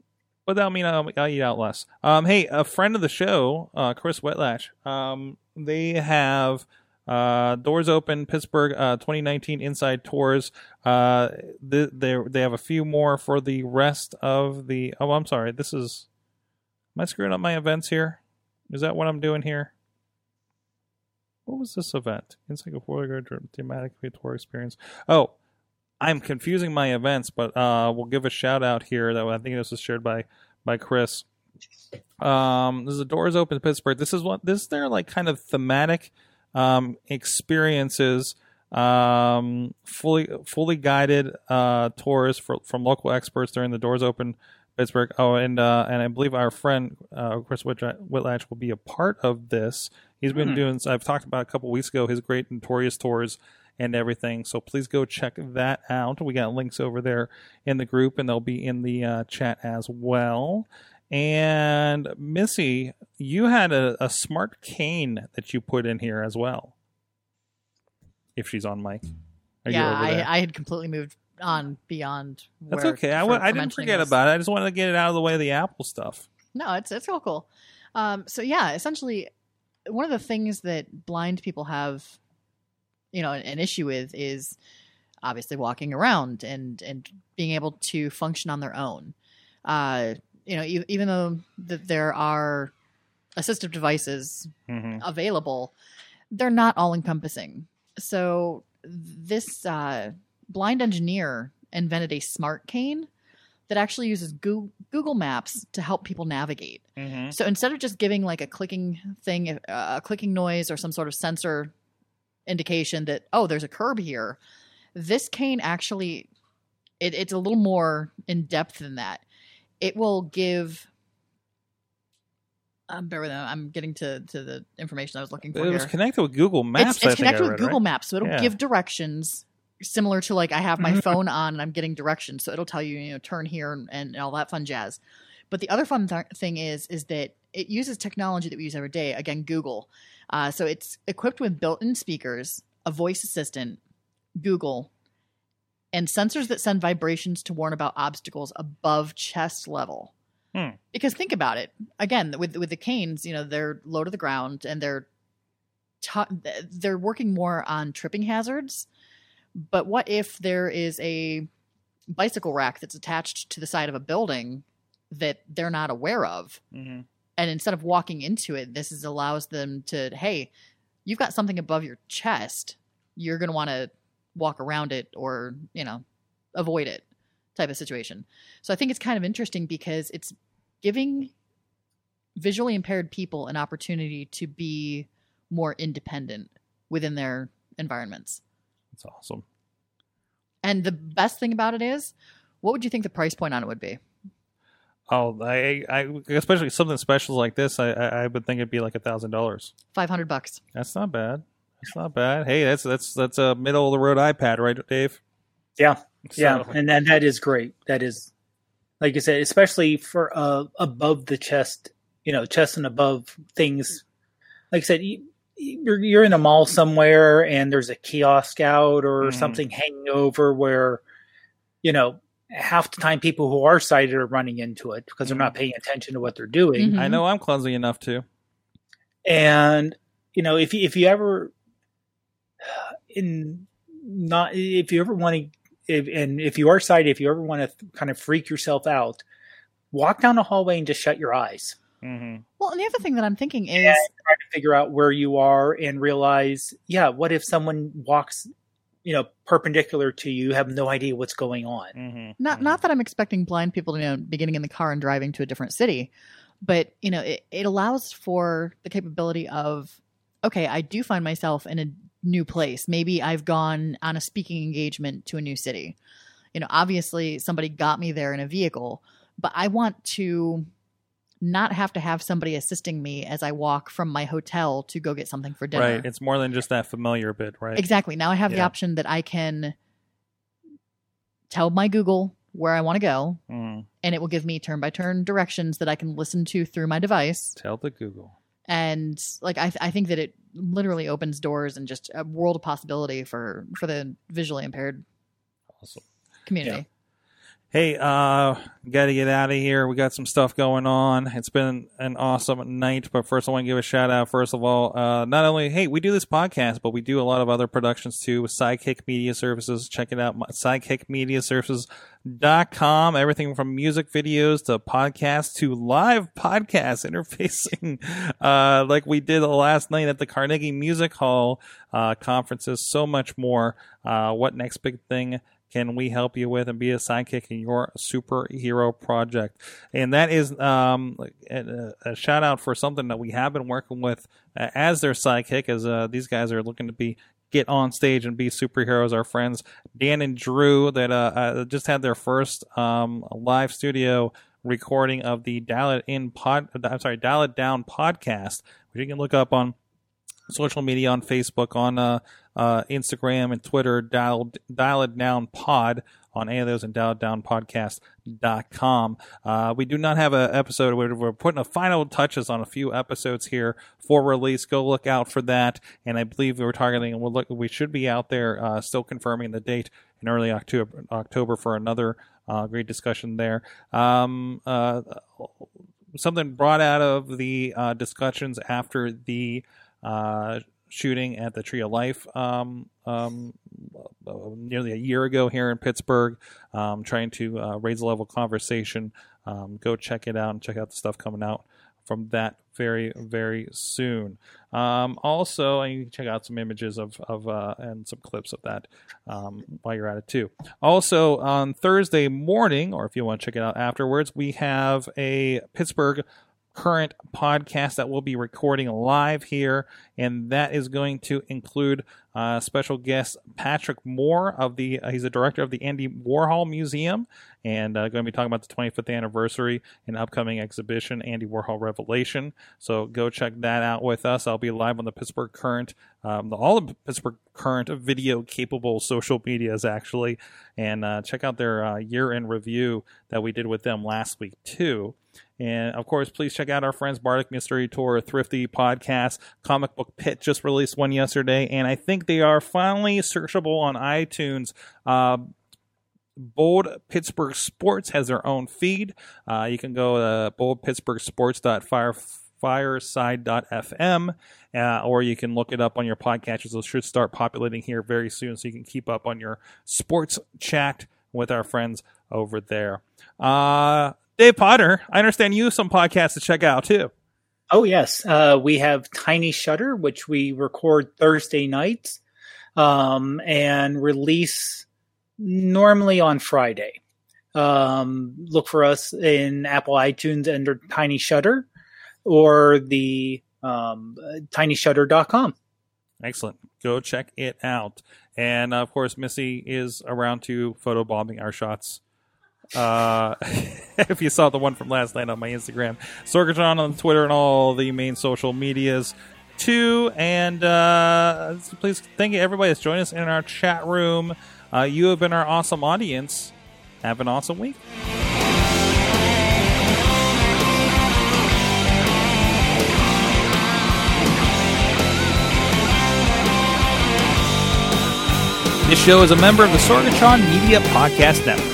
but that mean I'll, I'll eat out less. Um, hey, a friend of the show, uh, Chris Wetlatch, um, they have uh, doors open Pittsburgh uh, 2019 inside tours. Uh, they they have a few more for the rest of the. Oh, I'm sorry. This is. Am I screwing up my events here? Is that what I'm doing here? What was this event? Encyclopedia thematic tour experience. Oh, I'm confusing my events, but uh, we'll give a shout out here. That I think this was shared by by Chris. Um, this is the doors open Pittsburgh. This is what this is their like kind of thematic um, experiences. Um, fully fully guided uh, tours for, from local experts during the doors open Pittsburgh. Oh, and uh, and I believe our friend uh, Chris Whitlatch will be a part of this. He's been Hmm. doing. I've talked about a couple weeks ago his great notorious tours and everything. So please go check that out. We got links over there in the group, and they'll be in the uh, chat as well. And Missy, you had a, a smart cane that you put in here as well. If she's on mic, Are yeah. I, I had completely moved on beyond. That's okay. I, for- w- for I didn't forget this. about it. I just wanted to get it out of the way of the Apple stuff. No, it's it's real cool. Um, so yeah, essentially, one of the things that blind people have, you know, an, an issue with is obviously walking around and and being able to function on their own. uh, you know, e- even though that there are assistive devices hmm available, they're not all encompassing. So this uh, blind engineer invented a smart cane that actually uses Goo- Google Maps to help people navigate. hmm So instead of just giving like a clicking thing, uh, a clicking noise or some sort of sensor indication that oh, there's a curb here, this cane actually it, it's a little more in depth than that. It will give. Um, bear with me. I'm getting to, to the information I was looking for It was here. connected with Google Maps. it's I it's connected with read, Google right? Maps, so it'll Yeah. give directions similar to like I have my Mhm. phone on and I'm getting directions, so it'll tell you you know turn here and, and all that fun jazz. But the other fun th- thing is is that it uses technology that we use every day. Again, Google. Uh, so it's equipped with built-in speakers, a voice assistant, Google, and sensors that send vibrations to warn about obstacles above chest level. Hmm. Because think about it again with with the canes, you know they're low to the ground and they're ta- they're working more on tripping hazards. But what if there is a bicycle rack that's attached to the side of a building that they're not aware of? Mhm. And instead of walking into it, this is allows them to, hey, you've got something above your chest. You're going to want to walk around it or, you know, avoid it type of situation. So I think it's kind of interesting because it's giving visually impaired people an opportunity to be more independent within their environments. That's awesome. And the best thing about it is, what would you think the price point on it would be? Oh, I, I, especially something special like this, I, I, I would think it'd be like a thousand dollars. Five hundred bucks. That's not bad. That's not bad. Hey, that's that's that's a middle of the road iPad, right, Dave? Yeah, yeah, So- and then that is great. That is, like I said, especially for uh, above the chest, you know, chest and above things. Like I said, you, you're you're in a mall somewhere and there's a kiosk out or Mhm. something hanging over where, you know, half the time people who are sighted are running into it because they're not paying attention to what they're doing. Mhm. I know I'm clumsy enough to. and you know if you if you ever in not if you ever want to if, and if you are sighted if you ever want to kind of freak yourself out walk down a hallway and just shut your eyes. Hmm Well, and the other thing that I'm thinking is, Yeah. try to figure out where you are and realize yeah what if someone walks you know perpendicular to you you have no idea what's going on. Hmm not not that I'm expecting blind people to you know, be getting in the car and driving to a different city, but you know it, it allows for the capability of okay, I do find myself in a new place. Maybe I've gone on a speaking engagement to a new city. You know, obviously somebody got me there in a vehicle, but I want to not have to have somebody assisting me as I walk from my hotel to go get something for dinner. Right. It's more than just that familiar bit, right? Exactly. Now I have the option that I can tell my Google where I want to go, Mm. and it will give me turn by turn directions that I can listen to through my device. Tell the Google. And like I, I think that it literally opens doors and just a world of possibility for for the visually impaired Awesome. community. Hey, uh, got to get out of here. We got some stuff going on. It's been an awesome night, but first I want to give a shout out. First of all, uh, not only hey, we do this podcast, but we do a lot of other productions too with Sidekick Media Services. Check it out, sidekickmediaservices.com. Everything from music videos to podcasts to live podcasts interfacing, uh, like we did last night at the Carnegie Music Hall, uh, conferences, so much more. Uh, what next big thing? Can we help you with and be a sidekick in your superhero project? And that is um, a, a shout out for something that we have been working with uh, as their sidekick, as uh, these guys are looking to be get on stage and be superheroes. Our friends Dan and Drew that uh, uh, just had their first um, live studio recording of the Dial It In pod. I'm sorry, Dial It Down podcast, which you can look up on social media on Facebook, on uh, uh, Instagram and Twitter, dial, dial it down pod on any of those and dial it down podcast.com. Uh, we do not have an episode. We're, we're putting a final touches on a few episodes here for release. Go look out for that. And I believe we're targeting, we'll look, we should be out there, uh, still confirming the date in early October, October for another, uh, great discussion there. Um, uh, something brought out of the, uh, discussions after the, uh, shooting at the Tree of Life um, um, uh, nearly a year ago here in Pittsburgh, um, trying to uh, raise the level conversation. Um, go check it out and check out the stuff coming out from that very very soon. Um, also, and you can check out some images of of uh, and some clips of that um, while you're at it too. Also, on Thursday morning, or if you want to check it out afterwards, we have a Pittsburgh current podcast that we'll be recording live here, and that is going to include uh, special guest Patrick Moore of the. Uh, he's the director of the Andy Warhol Museum, and uh, going to be talking about the 25th anniversary and upcoming exhibition, Andy Warhol Revelation. So go check that out with us. I'll be live on the Pittsburgh Current, um, the, all of Pittsburgh Current video capable social medias actually, and uh, check out their uh, year in review that we did with them last week too. And of course, please check out our friends Bardic Mystery Tour, Thrifty Podcast, Comic Book Pit just released one yesterday, and I think they are finally searchable on iTunes. Uh, Bold Pittsburgh Sports has their own feed. Uh, you can go to boldpittsburghsports.fireside.fm, uh, or you can look it up on your podcatchers. Those should start populating here very soon, so you can keep up on your sports chat with our friends over there. Uh, Dave Potter, I understand you have some podcasts to check out too. Oh yes, uh, we have Tiny Shutter, which we record Thursday nights um, and release normally on Friday. Um, look for us in Apple iTunes under Tiny Shutter or the um, tinyshutter.com. Excellent. Go check it out. And of course, Missy is around to photobombing our shots. Uh, if you saw the one from last night on my Instagram, Sorgatron on Twitter and all the main social medias too. And uh, please thank you everybody that's joined us in our chat room. Uh, you have been our awesome audience. Have an awesome week. This show is a member of the Sorgatron Media Podcast Network.